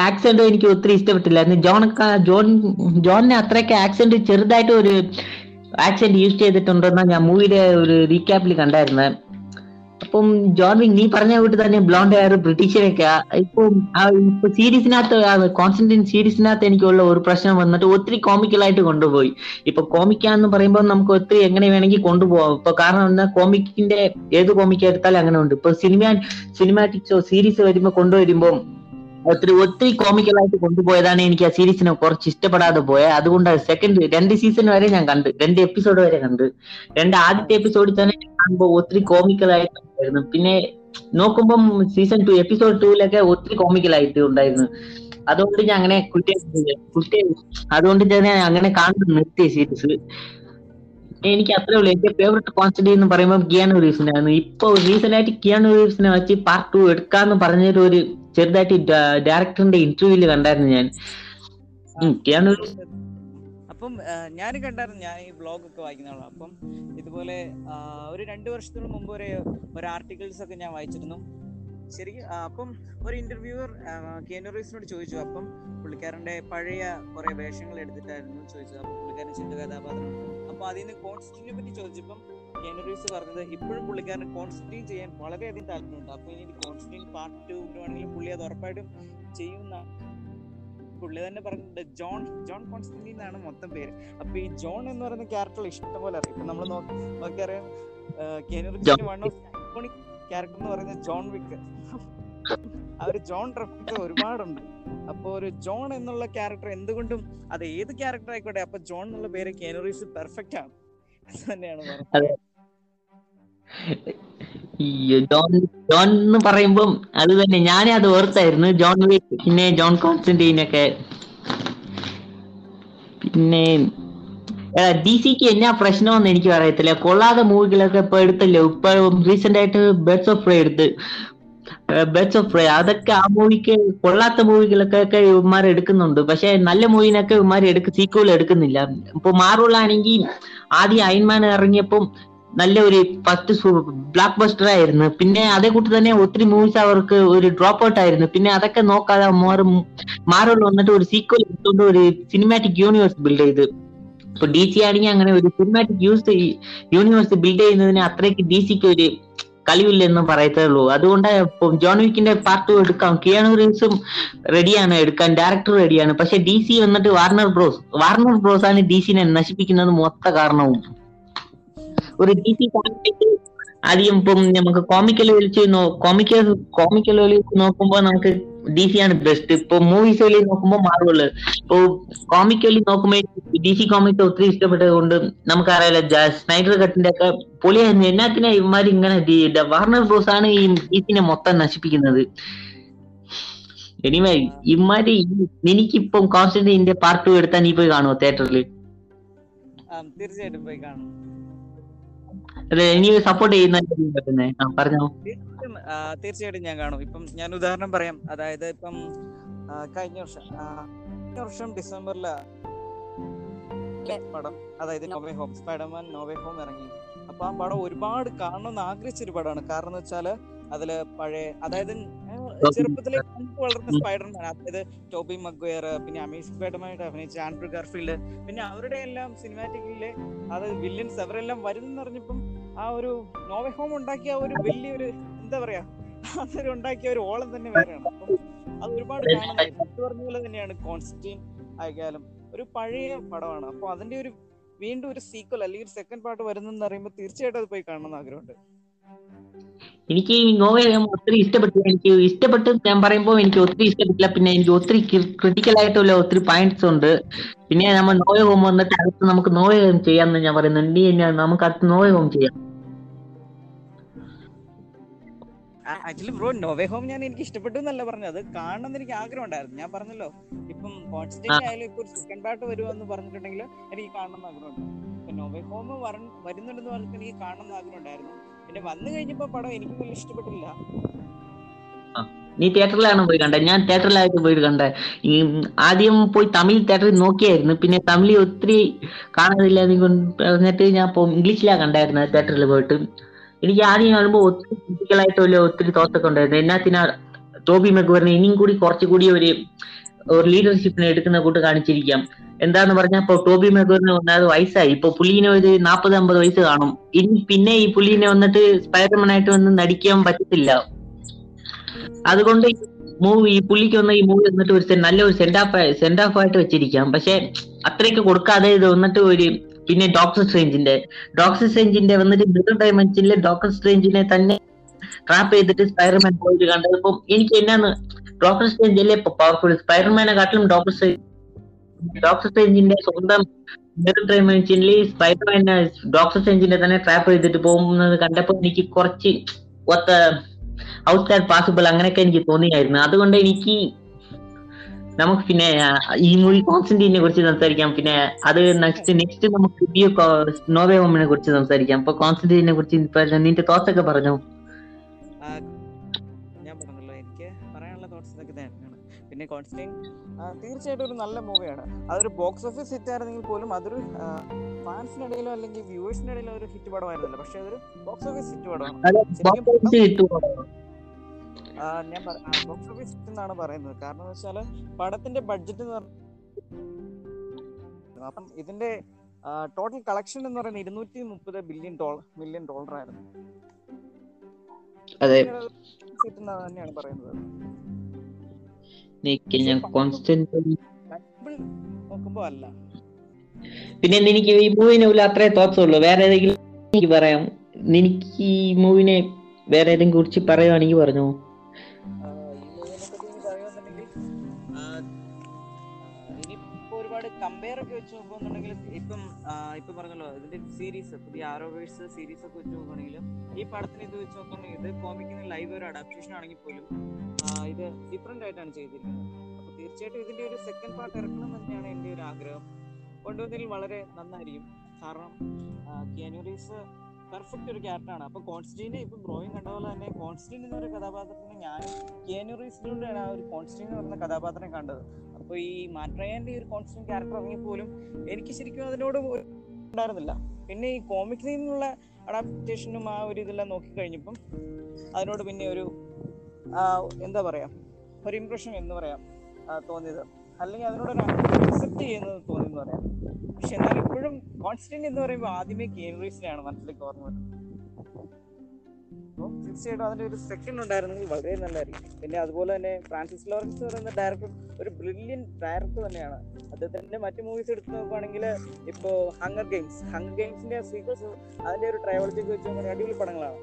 ആക്സെന്റ് എനിക്ക് ഒത്തിരി ഇഷ്ടപ്പെട്ടില്ലായിരുന്നു ജോണൊക്കെ ജോൺ ജോണിന് അത്രയ്ക്ക് ആക്സെന്റ് ചെറുതായിട്ട് ഒരു ആക്സെന്റ് യൂസ് ചെയ്തിട്ടുണ്ടെന്നാ ഞാൻ മൂവിയുടെ ഒരു റീക്യാപ്പിൽ കണ്ടായിരുന്നത് അപ്പം ജോൺ വിങ് നീ പറഞ്ഞ വീട്ടിൽ തന്നെ ബ്ലോണ്ട് ഹെയർ ബ്രിട്ടീഷരൊക്കെ ഇപ്പം ഇപ്പൊ സീരീസിനകത്ത് കോൺസ്റ്റന്റൈൻ സീരീസിനകത്ത് എനിക്കുള്ള ഒരു പ്രശ്നം വന്നിട്ട് ഒത്തിരി കോമിക്കലായിട്ട് കൊണ്ടുപോയി. ഇപ്പൊ കോമിക്കാന്ന് പറയുമ്പോൾ നമുക്ക് ഒത്തിരി എങ്ങനെ വേണമെങ്കിൽ കൊണ്ടുപോകാം ഇപ്പൊ കാരണം എന്താ കോമിക്കിന്റെ ഏത് കോമിക്ക് എടുത്താലും അങ്ങനെ ഉണ്ട്. ഇപ്പൊ സിനിമ സിനിമാറ്റിക്സോ സീരീസ് വരുമ്പോ കൊണ്ടുവരുമ്പോൾ ഒത്തിരി ഒത്തിരി കോമിക്കലായിട്ട് കൊണ്ടുപോയതാണ് എനിക്ക് ആ സീരീസിനെ കുറച്ച് ഇഷ്ടപ്പെടാതെ പോയത് അതുകൊണ്ട് സെക്കൻഡ് രണ്ട് സീസൺ വരെ ഞാൻ കണ്ട്. രണ്ട് എപ്പിസോഡ് വരെ കണ്ട്. രണ്ട് ആദ്യത്തെ എപ്പിസോഡിൽ തന്നെ കാണുമ്പോൾ ഒത്തിരി കോമിക്കലായിട്ടുണ്ടായിരുന്നു പിന്നെ നോക്കുമ്പം സീസൺ ടു എപ്പിസോഡ് ടൂലൊക്കെ ഒത്തിരി കോമിക്കലായിട്ട് ഉണ്ടായിരുന്നു. അതുകൊണ്ട് ഞാൻ അങ്ങനെ കുറ്റ കുറ്റ അതുകൊണ്ട് ഞാൻ അങ്ങനെ കാണുന്നത് നിർത്തിയ സീരീസ് എനിക്ക് അത്രേ ഉള്ളൂ. എന്റെ ഫേവറേറ്റ് കോൺസ്റ്റന്റ് എന്ന് പറയുമ്പോൾ കിയാനു ആണ് ഇപ്പൊ റീസെന്റ് ആയിട്ട് കിയാനു റീവ്സിനെ വെച്ച് പാർട്ട് ടു എടുക്കാന്ന് പറഞ്ഞൊരു ഒരു ചെറുതായിട്ട് ഡയറക്ടറിന്റെ ഇന്റർവ്യൂൽ കണ്ടായിരുന്നു ഞാൻ. കിയാനു അപ്പം ഞാൻ കണ്ടായിരുന്നു. ഞാൻ ഈ ബ്ലോഗ് ഒക്കെ വായിക്കുന്ന അപ്പം ഇതുപോലെ ഒരു രണ്ട് വർഷത്തോളം മുമ്പ് ഒരു ഒരു ആർട്ടിക്കിൾസ് ഒക്കെ ഞാൻ വായിച്ചിരുന്നു. ശരിക്കും അപ്പം ഒരു ഇന്റർവ്യൂവർ കേനോറീസിനോട് ചോദിച്ചു. അപ്പം പുള്ളിക്കാരന്റെ പഴയ കുറെ വേഷങ്ങൾ എടുത്തിട്ടായിരുന്നു ചോദിച്ചത്. അപ്പം പുള്ളിക്കാരൻ ചിന്ത കഥാപാത്രം അപ്പൊ അതിൽ നിന്ന് കോൺസ്റ്റന്റിനെ പറ്റി ചോദിച്ചപ്പം കേനോറീസ് പറഞ്ഞത് ഇപ്പോഴും പുള്ളിക്കാരൻ കോൺസ്റ്റന്റീൻ ചെയ്യാൻ വളരെയധികം താല്പര്യമുണ്ട്. അപ്പൊ ഇനി കോൺസ്റ്റന്റീൻ പാർട്ട് ടു വേണമെങ്കിൽ പുള്ളി അത് ഉറപ്പായിട്ടും ചെയ്യുന്ന പുള്ളി തന്നെ പറഞ്ഞിട്ടുണ്ട് ജോൺ ജോൺ കോൺസ്റ്റന്റീൻ എന്നാണ് മൊത്തം പേര്. അപ്പൊ ഈ ജോൺ എന്ന് പറയുന്ന ക്യാരക്ടർ ഇഷ്ടംപോലെ അറിയാം. ഇപ്പൊ നമ്മൾ നോക്കിയറിയാം John one of iconic character എന്ന് പറയുന്നത് ജോൺ വിക്ക്. ആ ഒരു ജോൺ റെഫറൻസ് ഒരുപാടുണ്ട്. അപ്പൊ ഒരു ജോൺ എന്നുള്ള ക്യാരക്ടർ എന്തുകൊണ്ടും അത് ഏത് ക്യാരക്ടർ ആയിക്കോട്ടെ അപ്പൊ ജോൺ എന്നുള്ള പേര് കേനോറീസ് പെർഫെക്റ്റ് ആണ്. തന്നെയാണ് ജോൺ ജോൺ എന്ന് പറയുമ്പം അത് തന്നെ. ഞാനേ അത് ഓർത്തായിരുന്നു. ജോൺ പിന്നെ ജോൺ കോൺസ്റ്റന്റീൻ ഒക്കെ പിന്നെ ഡി സിക്ക് എന്നാ പ്രശ്നമെന്ന് എനിക്ക് അറിയത്തില്ല കൊള്ളാതെ മൂവികളൊക്കെ ഇപ്പൊ എടുത്തല്ലോ? ഇപ്പൊ റീസെന്റ് ആയിട്ട് ബേഡ്സ് ഓഫ് പ്രേ എടുത്ത്. ബേഡ്സ് ഓഫ് പ്രേ അതൊക്കെ ആ മൂവിക്ക് കൊള്ളാത്ത മൂവികളൊക്കെ ഇവന്മാർ എടുക്കുന്നുണ്ട്. പക്ഷെ നല്ല മൂവിനൊക്കെ ഇവന്മാർ എടുക്ക സീക്വൽ എടുക്കുന്നില്ല. ഇപ്പൊ മാറുള്ളാണെങ്കിൽ ആദ്യം അയൺമാൻ ഇറങ്ങിയപ്പം നല്ല ഒരു ഫസ്റ്റ് ബ്ലാക്ക് ബസ്റ്റർ ആയിരുന്നു. പിന്നെ അതേ കൂട്ടി തന്നെ ഒത്തിരി മൂവീസ് അവർക്ക് ഒരു ഡ്രോപ്പ് ഔട്ട് ആയിരുന്നു. പിന്നെ അതൊക്കെ നോക്കാതെ മാറും മാറുള്ള വന്നിട്ട് ഒരു സീക്വൽ എടുത്തുകൊണ്ട് ഒരു സിനിമാറ്റിക് യൂണിവേഴ്സ് ബിൽഡ് ചെയ്ത്. ഇപ്പൊ ഡി സി ആണെങ്കിൽ അങ്ങനെ ഒരു സിനിമാറ്റിക് യൂസ് യൂണിവേഴ്സ് ബിൽഡ് ചെയ്യുന്നതിന് അത്രയ്ക്ക് ഡി സിക്ക് ഒരു കളിവില്ലെന്ന് പറയത്തേ ഉള്ളൂ. അതുകൊണ്ട് ഇപ്പം ജോൺ വിക്കിന്റെ പാർട്ട് എടുക്കാം. കിയാനു റീവ്സും റെഡിയാണ് എടുക്കാൻ ഡയറക്ടർ റെഡിയാണ് പക്ഷെ ഡി സി വന്നിട്ട് വാർണർ ബ്രോസ് വാർണർ ബ്രോസ് ആണ് ഡി സിനെ നശിപ്പിക്കുന്നത് മൊത്ത കാരണവും. ഒരു ഡി സി ആദ്യം ഇപ്പം നമുക്ക് കോമിക്കൽ വലിച്ച് കോമിക്കൽ കോമിക്കൽ വലിച്ച് നോക്കുമ്പോൾ നമുക്ക് ഡി സി ആണ് ബെസ്റ്റ് ഇപ്പൊ മൂവീസ് വലിയ നോക്കുമ്പോൾ മാറുള്ളൂ. ഇപ്പൊ കോമിക്കലി നോക്കുമ്പോൾ ഡി സി കോമിക്സ് ഒത്തിരി ഇഷ്ടപ്പെട്ടത് കൊണ്ട് നമുക്കറിയാലോ സ്നൈഡർ കട്ടിന്റെ ഒക്കെ പൊളിയായിരുന്നു എന്നാത്തിനാ ഇവന്മാർ ഇങ്ങനെ വാർണർ ബ്രോസ് ആണ് ഈ ഡി സിനെ മൊത്തം നശിപ്പിക്കുന്നത്. എനിവേ ഇമാര് എനിക്കിപ്പം കോൺസ്റ്റന്റിന്റെ പാർട്ട് ടു എടുത്താൽ നീ പോയി കാണുമോ തിയേറ്ററിൽ തീർച്ചയായിട്ടും പോയി കാണും. അതെ എനിക്ക് സപ്പോർട്ട് ചെയ്യുന്ന പറഞ്ഞോ. തീർച്ചയായിട്ടും ഞാൻ കാണും. ഇപ്പം ഞാൻ ഉദാഹരണം പറയാം. അതായത് ഇപ്പം കഴിഞ്ഞ വർഷം കഴിഞ്ഞ വർഷം ഡിസംബറിൽ പടം അതായത് No Way Home Spiderman No Way Home ഇറങ്ങി. അപ്പൊ ആ പടം ഒരുപാട് കാണണമെന്ന് ആഗ്രഹിച്ച ഒരു പടമാണ് കാരണം എന്ന് വെച്ചാൽ അതിൽ പഴയ അതായത് ചെറുപ്പത്തിലെ കണ്ടു വളർന്ന സ്പൈഡർമാൻ അതായത് ടോബി മഗ്വയർ പിന്നെ അമീഷ് സ്പൈഡർമാനായിട്ട് അഭിനയിച്ച ആൻഡ്രു ഗാർഫീൽഡ് പിന്നെ അവരുടെ എല്ലാം സിനിമാറ്റിക്കിലെ അത് വില്ലൻസ് അവരെല്ലാം വരുന്നറിഞ്ഞപ്പം ആ ഒരു നോവേ ഹോം ഉണ്ടാക്കിയ ആ ഒരു വലിയൊരു എന്താ പറയാ? അതൊരു ഉണ്ടാക്കിയ ഒരു ഓളം തന്നെ വേറെയാണ്. അപ്പം അത് ഒരുപാട് കാണുന്നത് പറഞ്ഞ പോലെ തന്നെയാണ് കോൺസ്റ്റീൻ ആയാലും ഒരു പഴയ പടമാണ്. അപ്പൊ അതിന്റെ ഒരു വീണ്ടും ഒരു സീക്വൽ അല്ലെങ്കിൽ ഒരു സെക്കൻഡ് പാർട്ട് വരുന്നെന്ന് പറയുമ്പോൾ തീർച്ചയായിട്ടും അത് പോയി കാണണം ആഗ്രഹമുണ്ട്. എനിക്ക് ഈ നോവൽ ഒത്തിരി ഇഷ്ടപ്പെട്ടു എനിക്ക് ഇഷ്ടപ്പെട്ടു ഞാൻ പറയുമ്പോൾ എനിക്ക് ഒത്തിരി ഇഷ്ടപ്പെട്ടില്ല. പിന്നെ എനിക്ക് ഒത്തിരി ക്രിട്ടിക്കൽ ആയിട്ടുള്ള ഒത്തിരി പോയിന്റ്സ് ഉണ്ട്. പിന്നെ നമ്മൾ നോവൽ ഹോം വന്നിട്ട് അടുത്ത് നമുക്ക് നോവൽ ഹോം ചെയ്യാമെന്ന് ഞാൻ പറയുന്നുണ്ട്. നമുക്ക് അടുത്ത് നോവൽ ഹോം ചെയ്യാം. Actually bro No Way Home ഞാൻ എനിക്ക് ഇഷ്ടപ്പെട്ടു എന്നല്ല പറഞ്ഞത്. അത് കാണണം എന്ന് എനിക്ക് ആഗ്രഹം ഉണ്ടായിരുന്നു ഞാൻ പറഞ്ഞല്ലോ ഇപ്പം കോൺസ്റ്റന്റ് ആയാലും ഇപ്പൊ സെക്കൻഡ് പാർട്ട് വരുമെന്ന് പറഞ്ഞിട്ടുണ്ടെങ്കിൽ എനിക്ക് കാണണം എന്ന് ആഗ്രഹമുണ്ട്. ഇപ്പൊ നോവേ ഹോം വരുന്നുണ്ടെന്ന് പറഞ്ഞിട്ട് എനിക്ക് കാണണം എന്ന് ആഗ്രഹം ഉണ്ടായിരുന്നു പിന്നെ വന്നു കഴിഞ്ഞപ്പോ പടം എനിക്ക് വലിയ ഇഷ്ടപ്പെട്ടില്ല. നീ തിയേറ്ററിലാണ് പോയി കണ്ടത് ഞാൻ തിയേറ്ററിലായിട്ട് പോയി കണ്ടത് ഈ ആദ്യം പോയി തമിഴ് തിയേറ്ററിൽ നോക്കിയായിരുന്നു. പിന്നെ തമിഴ് ഒത്തിരി കൊണ്ട് പറഞ്ഞിട്ട് ഞാൻ ഇപ്പൊ ഇംഗ്ലീഷിലാണ് കണ്ടായിരുന്നു തിയേറ്ററിൽ പോയിട്ട്. എനിക്ക് ആദ്യം കാണുമ്പോൾ ഒത്തിരി ഫിസിക്കലായിട്ടുള്ള ഒത്തിരി തോട്ടൊക്കെ ഉണ്ടായിരുന്നു. എന്നാത്തിനാ ടോബി മെഗ്വറിനെ ഇനിയും കൂടി കുറച്ചുകൂടി ഒരു ഒരു ലീഡർഷിപ്പിനെ എടുക്കുന്ന കൂട്ട് കാണിച്ചിരിക്കാം. എന്താന്ന് പറഞ്ഞാൽ ഇപ്പൊ ടോബി മെഗോറിന് ഒന്നാമത് വയസ്സായി. ഇപ്പൊ പുള്ളീനെ ഒരു നാപ്പത് അമ്പത് വയസ്സ് കാണും. ഇനി പിന്നെ ഈ പുള്ളീനെ വന്നിട്ട് സ്പൈഡർമാൻ ആയിട്ട് വന്ന് നടിക്കാൻ പറ്റത്തില്ല. അതുകൊണ്ട് മൂവി ഈ പുള്ളിക്ക് വന്ന ഈ മൂവി വന്നിട്ട് ഒരു നല്ല ഒരു സെൻഡ് ഓഫ് സെൻഡ് ഓഫ് ആയിട്ട് വെച്ചിരിക്കാം. പക്ഷെ അത്രയ്ക്ക് കൊടുക്കാതെ ഇത് വന്നിട്ട് ഒരു പിന്നെ ഡോക്ടർ സ്ട്രേഞ്ചിന്റെ ഡോക്ടർ സ്ട്രേഞ്ചിന്റെ വന്നിട്ട് മിറർ ഡയമെൻഷനിലെ ഡോക്ടർ സ്ട്രേഞ്ചിനെ തന്നെ ട്രാപ്പ് ചെയ്തിട്ട് സ്പൈഡർമാൻ പോയിട്ട് കണ്ടപ്പം എനിക്ക് എന്നാന്ന് ഡോക്ടർ സ്ട്രേഞ്ച് അല്ലേ ഇപ്പൊ പവർഫുൾ സ്പൈഡർമാനെ കാട്ടിലും ഡോക്ടർ ഡോക്ടർ സ്ട്രേഞ്ചിന്റെ സ്വന്തം മിറർ ഡയമെൻഷനിൽ സ്പൈഡർമാനെ ഡോക്ടർ സ്ട്രേഞ്ചിനെ തന്നെ ട്രാപ്പ് ചെയ്തിട്ട് പോകുന്നത് കണ്ടപ്പോൾ എനിക്ക് കുറച്ച് ഔട്ട് സൈഡ് പാസിബിൾ അങ്ങനെയൊക്കെ എനിക്ക് തോന്നിയായിരുന്നു. അതുകൊണ്ട് എനിക്ക് നമുക്ക് പിന്നെ ഈ മൂവി കോൺസ്റ്റന്റീനെ കുറിച്ച് സംസാരിക്കാം. പിന്നെ അത് നെക്സ്റ്റ് നെക്സ്റ്റ് നമുക്ക് റിവ്യൂ നോവേ ഹോമിനെ കുറിച്ച് സംസാരിക്കാം. അപ്പൊ കോൺസ്റ്റന്റീനെ കുറിച്ച് ഇപ്പൊ നിന്റെ തോട്ട്സ് ഒക്കെ പറഞ്ഞു. ഞാൻ പറഞ്ഞല്ലോ എനിക്ക് പറയാനുള്ള തോട്ട്സ് ഇതൊക്കെ തന്നെയാണ്. പിന്നെ കോൺസ്റ്റൈൻ തീർച്ചയായിട്ടും ഒരു നല്ല മൂവിയാണ്. അതൊരു ബോക്സ് ഓഫീസ് ഹിറ്റ് ആയിരുന്നെങ്കിൽ പോലും അതൊരു ഫാൻസിനിടയിലോ അല്ലെങ്കിൽ വ്യൂവേഴ്സിന്റെ ഇടയിലോ ഒരു ഹിറ്റ് പടമായിരുന്നില്ല. പക്ഷെ അതൊരു ബോക്സ് ഓഫീസ് ഹിറ്റ് പടമാണ്. ഞാൻ ബോക്സ് ഓഫീസ് എന്നാണ് പറയുന്നത്. കാരണം എന്ന് വെച്ചാൽ പടത്തിന്റെ ബഡ്ജറ്റ് എന്ന് പറഞ്ഞു അപ്പം ഇതിന്റെ ടോട്ടൽ കളക്ഷൻ എന്ന് പറയുന്നത് ഇരുന്നൂറ്റി മുപ്പത് ബില്യൺ ഡോളർ മില്യൺ ഡോളർ ആയിരുന്നു. അതെ. തന്നെയാണ് പറയുന്നത്. നോക്കുമ്പോ അല്ല. പിന്നെ എനിക്ക് ഈ മൂവിനെ അത്രേ തോട്ട്സ് ഉള്ളൂ. വേറെ ഏതെങ്കിലും എനിക്ക് പറയാം. നിനക്ക് ഈ മൂവിനെ വേറെ ഏതെങ്കിലും കുറിച്ച് പറയുവാണെങ്കിൽ പറഞ്ഞു? സീരീസ് പുതിയ ആരോവേഴ്സ് സീരീസ് ഒക്കെ വെച്ച് നോക്കുകയാണെങ്കിലും ഈ പടത്തിന് ഇത് വെച്ച് നോക്കുകയാണെങ്കിൽ ഇത് കോമിക്കിന് ലൈവ് ഒരു അഡാപ്റ്റേഷൻ ആണെങ്കിൽ പോലും ഇത് ഡിഫറെന്റ് ആയിട്ടാണ് ചെയ്തിരിക്കുന്നത്. അപ്പോൾ തീർച്ചയായിട്ടും ഇതിന്റെ ഒരു സെക്കൻഡ് പാർട്ട് ഇറക്കണം തന്നെയാണ് എന്റെ ഒരു ആഗ്രഹം. കൊണ്ടുവന്നതിൽ വളരെ നന്നായിരിക്കും. കാരണം കിയാനുറീസ് പെർഫെക്റ്റ് ഒരു ക്യാരക്ടറാണ് അപ്പൊ കോൺസ്റ്റീനെ ഇപ്പൊ ബ്രോയും കണ്ട പോലെ തന്നെ കോൺസ്റ്റീൻ എന്നൊരു കഥാപാത്രത്തിന് ഞാൻ കിയാനുറീസിലൂടെയാണ് ആ ഒരു കോൺസ്റ്റീൻ എന്ന് പറയുന്ന കഥാപാത്രം കണ്ടത്. അപ്പോൾ ഈ മാട്രയാന്റെ ഈ ഒരു കോൺസ്റ്റന്റ് ക്യാരക്ടർ ഇറങ്ങിയപ്പോലും എനിക്ക് ശരിക്കും അതിനോട് ഉണ്ടായിരുന്നില്ല. പിന്നെ ഈ കോമിക്സിൽ നിന്നുള്ള അഡാപ്റ്റേഷനും ആ ഒരു ഇതെല്ലാം നോക്കി കഴിഞ്ഞപ്പം അതിനോട് പിന്നെ ഒരു എന്താ പറയാ ഒരു ഇംപ്രഷൻ എന്ന് പറയാം തോന്നിയത്. അല്ലെങ്കിൽ അതിനോട് ഒരു അക്സെപ്റ്റ് ചെയ്യുന്നത് തോന്നിയെന്ന് പറയാം. പക്ഷെ എന്നാൽ ഇപ്പോഴും കോൺസ്റ്റന്റ് എന്ന് പറയുമ്പോൾ ആദ്യമേ കേൻറീസിനെയാണ് മനസ്സിലേക്ക് ഓർമ്മ വരുന്നത്. തീർച്ചയായിട്ടും അതിന്റെ ഒരു സെക്കൻഡ് ഉണ്ടായിരുന്നെങ്കിൽ വളരെ നല്ലതായിരിക്കും പിന്നെ അതുപോലെ തന്നെ ഫ്രാൻസിസ് ലോറൻസ് പറയുന്ന ഡയറക്ടർ ഒരു ബ്രില്യൻ ഡയറക്ടർ തന്നെയാണ്. അദ്ദേഹത്തിന്റെ മറ്റു മൂവീസ് എടുത്ത് നോക്കുവാണെങ്കിൽ ഇപ്പോൾ ഹങ്ങർ ഗെയിംസ് ഹങ്ങർ ഗെയിംസിന്റെ സീക്വൽസ് അതിന്റെ ഒരു ട്രയോളജി വെച്ച് നോക്കുകയാണെങ്കിൽ അടിപൊളി പടങ്ങളാണ്.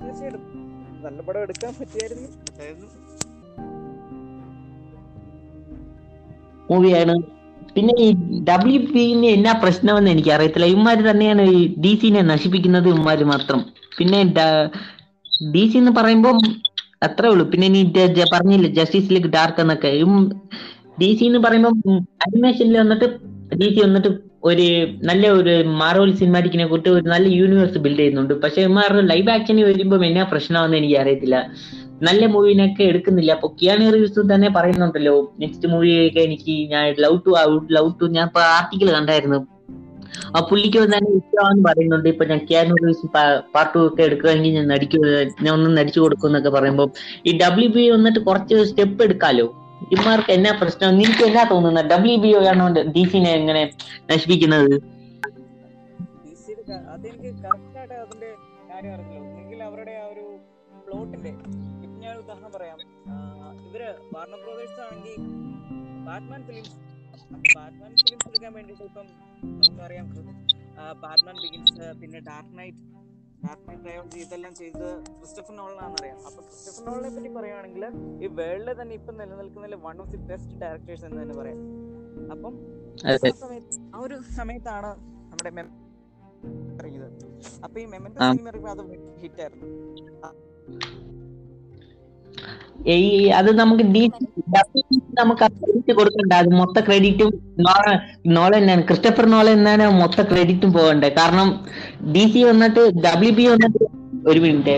തീർച്ചയായിട്ടും നല്ല പടം എടുക്കാൻ പറ്റിയായിരുന്നു. മൂവിയാണ് പിന്നെ ഈ ഡബ്ല്യു പിന് എന്നാ പ്രശ്നമെന്ന് എനിക്ക് അറിയത്തില്ല ഇവന്മാര് തന്നെയാണ് ഈ ഡി സിനെ നശിപ്പിക്കുന്നത് ഇവന്മാര് മാത്രം. പിന്നെ ഡി സി എന്ന് പറയുമ്പോൾ അത്രേ ഉള്ളൂ. പിന്നെ നീ ജ- ജസ്റ്റിസ് ലീഗ് ഡാർക്ക് എന്നൊക്കെ. ഡി സി എന്ന് പറയുമ്പോൾ അനിമേഷനിൽ വന്നിട്ട് ഡി സി വന്നിട്ട് ഒരു നല്ല ഒരു മാർവൽ സിനിമാറ്റിക്കിനെ കുറിച്ച് ഒരു നല്ല യൂണിവേഴ്സ് ബിൽഡ് ചെയ്യുന്നുണ്ട്. പക്ഷെ ഇവന്മാരുടെ ലൈവ് ആക്ഷന് വരുമ്പോൾ എന്നാ പ്രശ്നമാണെന്ന് എനിക്ക് അറിയത്തില്ല നല്ല മൂവിനൊക്കെ എടുക്കുന്നില്ല. അപ്പൊ കിയാണി റിവ്യൂസ് തന്നെ പറയുന്നുണ്ടല്ലോ. നെക്സ്റ്റ് മൂവിയൊക്കെ എനിക്ക് ഞാൻ ലവ് ടു ലവ് ടു ഞാൻ ഇപ്പൊ ആർട്ടിക്കിൾ കണ്ടായിരുന്നു. ആ പുള്ളിക്ക് തന്നെ ഇഷ്ടമാണെന്ന് പറയുന്നുണ്ട്. ഇപ്പൊ ഞാൻ കിയാനു റിവ്യൂസ് പാർട്ട് ടു ഒക്കെ എടുക്കുകയാണെങ്കിൽ ഞാൻ നടിക്കു ഞാൻ ഒന്ന് നടിച്ചു കൊടുക്കും എന്നൊക്കെ പറയുമ്പോൾ ഈ ഡബ്ല്യു ബി വന്നിട്ട് കുറച്ച് സ്റ്റെപ്പ് എടുക്കാലോ? ഇമാർക്ക് എന്നാ പ്രശ്നം? നിനക്ക് എന്നാ തോന്നുന്നത് ഡബ്ല്യു ബി ആണോ ഡി സിനെ എങ്ങനെ നശിപ്പിക്കുന്നത്? അതെനിക്ക് ബാറ്റ്മാൻ ഫിലിംസ് ബാറ്റ്മാൻ ഫിലിംസ് എടുക്കാൻ വേണ്ടിയിട്ട് ഇപ്പം നമുക്കറിയാം ബാറ്റ്മാൻ ബിഗിൻസ് പിന്നെ Dark Knight Dark Knight trilogy ഇതെല്ലാം ചെയ്തത് ക്രിസ്റ്റഫർ നോളനാണെന്ന് അറിയാം അപ്പൊ ക്രിസ്റ്റഫർ നോളിനെ പറ്റി പറയുകയാണെങ്കിൽ ഈ വേൾഡിൽ തന്നെ ഇപ്പം നിലനിൽക്കുന്നതിൽ one of the best directors എന്ന് തന്നെ പറയാം. അപ്പം ആ ഒരു സമയത്താണ് നമ്മുടെ ഇറങ്ങിയത്. അപ്പൊ ഈ മെമന്റോ ആ. സിനിമ ഇറങ്ങിയപ്പോൾ അത് ഹിറ്റ് ആയിരുന്നു. ഈ അത് നമുക്ക് നമുക്ക് കൊടുക്കണ്ട. അത് മൊത്ത ക്രെഡിറ്റും നോളൻ ക്രിസ്റ്റഫർ നോളൻ എന്നാണ് മൊത്ത ക്രെഡിറ്റും പോകണ്ടേ. കാരണം ഡി സി വന്നിട്ട് ഡബ്ല്യു ബി വന്നിട്ട് ഒരു minute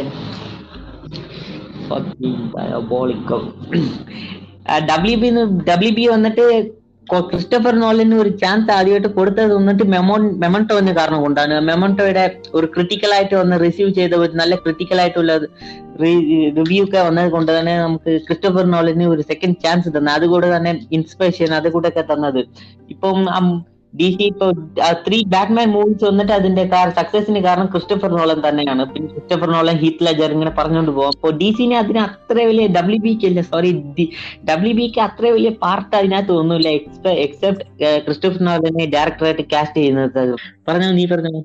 W B W B വന്നിട്ട് ക്രിസ്റ്റഫർ നോളിന് ഒരു ചാൻസ് ആദ്യമായിട്ട് കൊടുത്തത് വന്നിട്ട് മെമോ മെമന്റോന് കാരണം കൊണ്ടാണ്. മെമന്റോയുടെ ഒരു ക്രിട്ടിക്കൽ ആയിട്ട് വന്ന് റിസീവ് ചെയ്ത ഒരു നല്ല ക്രിട്ടിക്കൽ ആയിട്ടുള്ള റിവ്യൂ ഒക്കെ വന്നത് കൊണ്ട് തന്നെ നമുക്ക് ക്രിസ്റ്റഫർ നോളിന് ഒരു സെക്കൻഡ് ചാൻസ് തന്നെ. അതുകൂടെ തന്നെ ഇൻസ്പിറേഷൻ അതുകൂടെ ഒക്കെ തന്നത്. ഇപ്പം ഡി സി ഇപ്പൊ ത്രീ ബാറ്റ്മാൻ മൂവീസ് വന്നിട്ട് അതിന്റെ സക്സസിന് കാരണം ക്രിസ്റ്റഫർ നോളൻ തന്നെയാണ്. പിന്നെ ക്രിസ്റ്റഫർ നോളൻ ഹീത്ത് ലജർ ഇങ്ങനെ പറഞ്ഞുകൊണ്ട് പോകും. അപ്പൊ ഡി സിനെ അതിന് അത്ര വലിയ ഡബ്ല്യു ബിക്ക് അല്ല സോറി ഡബ്ല്യു ബിക്ക് അത്ര വലിയ പാർട്ട് അതിനകത്ത് ഒന്നുമില്ല എക്സെപ്റ്റ് ക്രിസ്റ്റഫർ നോളനെ ഡയറക്ടറായിട്ട് കാസ്റ്റ് ചെയ്യുന്നത്. പറഞ്ഞു നീ പറഞ്ഞു.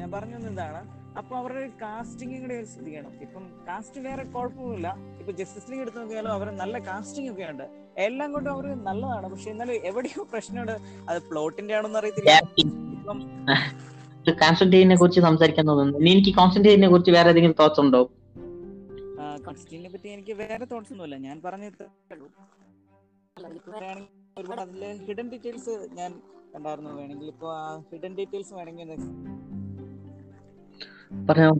ഞാൻ പറഞ്ഞു ഇതാണ് അപ്പൊ അവരുടെ കാസ്റ്റിംഗ് കൂടെ ശ്രദ്ധിക്കണം ഇപ്പം കാസ്റ്റ് വേറെ കുഴപ്പമൊന്നുമില്ല. ഇപ്പൊ ജസ്റ്റിസ് ലീഗ് എടുത്ത് നോക്കിയാലും അവർ നല്ല കാസ്റ്റിംഗ് ഒക്കെ ഉണ്ട്. എല്ലാം കൊണ്ടും അവർ നല്ലതാണ്. പക്ഷെ എന്നാലും എവിടെയോ പ്രശ്നമുണ്ട്. അത് പ്ലോട്ടിന്റെ ആണോന്ന് അറിയത്തില്ല. ഇപ്പം കോൺസ്റ്റന്റൈനെ കുറിച്ച് സംസാരിക്കാൻ തോന്നുന്നു. എനിക്ക് കോൺസ്റ്റന്റൈനെ കുറിച്ച് വേറെ ഏതെങ്കിലും തോട്ട്സ് ഉണ്ടോ? കോൺസ്റ്റന്റിനെ പറ്റി എനിക്ക് വേറെ തോട്ട്സ് ഒന്നുമില്ല ഞാൻ പറഞ്ഞത് ഒരുപാട് അതിലെ ഹിഡൻ ഡീറ്റെയിൽസ് ഞാൻ കണ്ടായിരുന്നു. വേണമെങ്കിൽ ഇപ്പൊ ആ ഹിഡൻ ഡീറ്റെയിൽസ് വേണമെങ്കിൽ പറഞ്ഞോ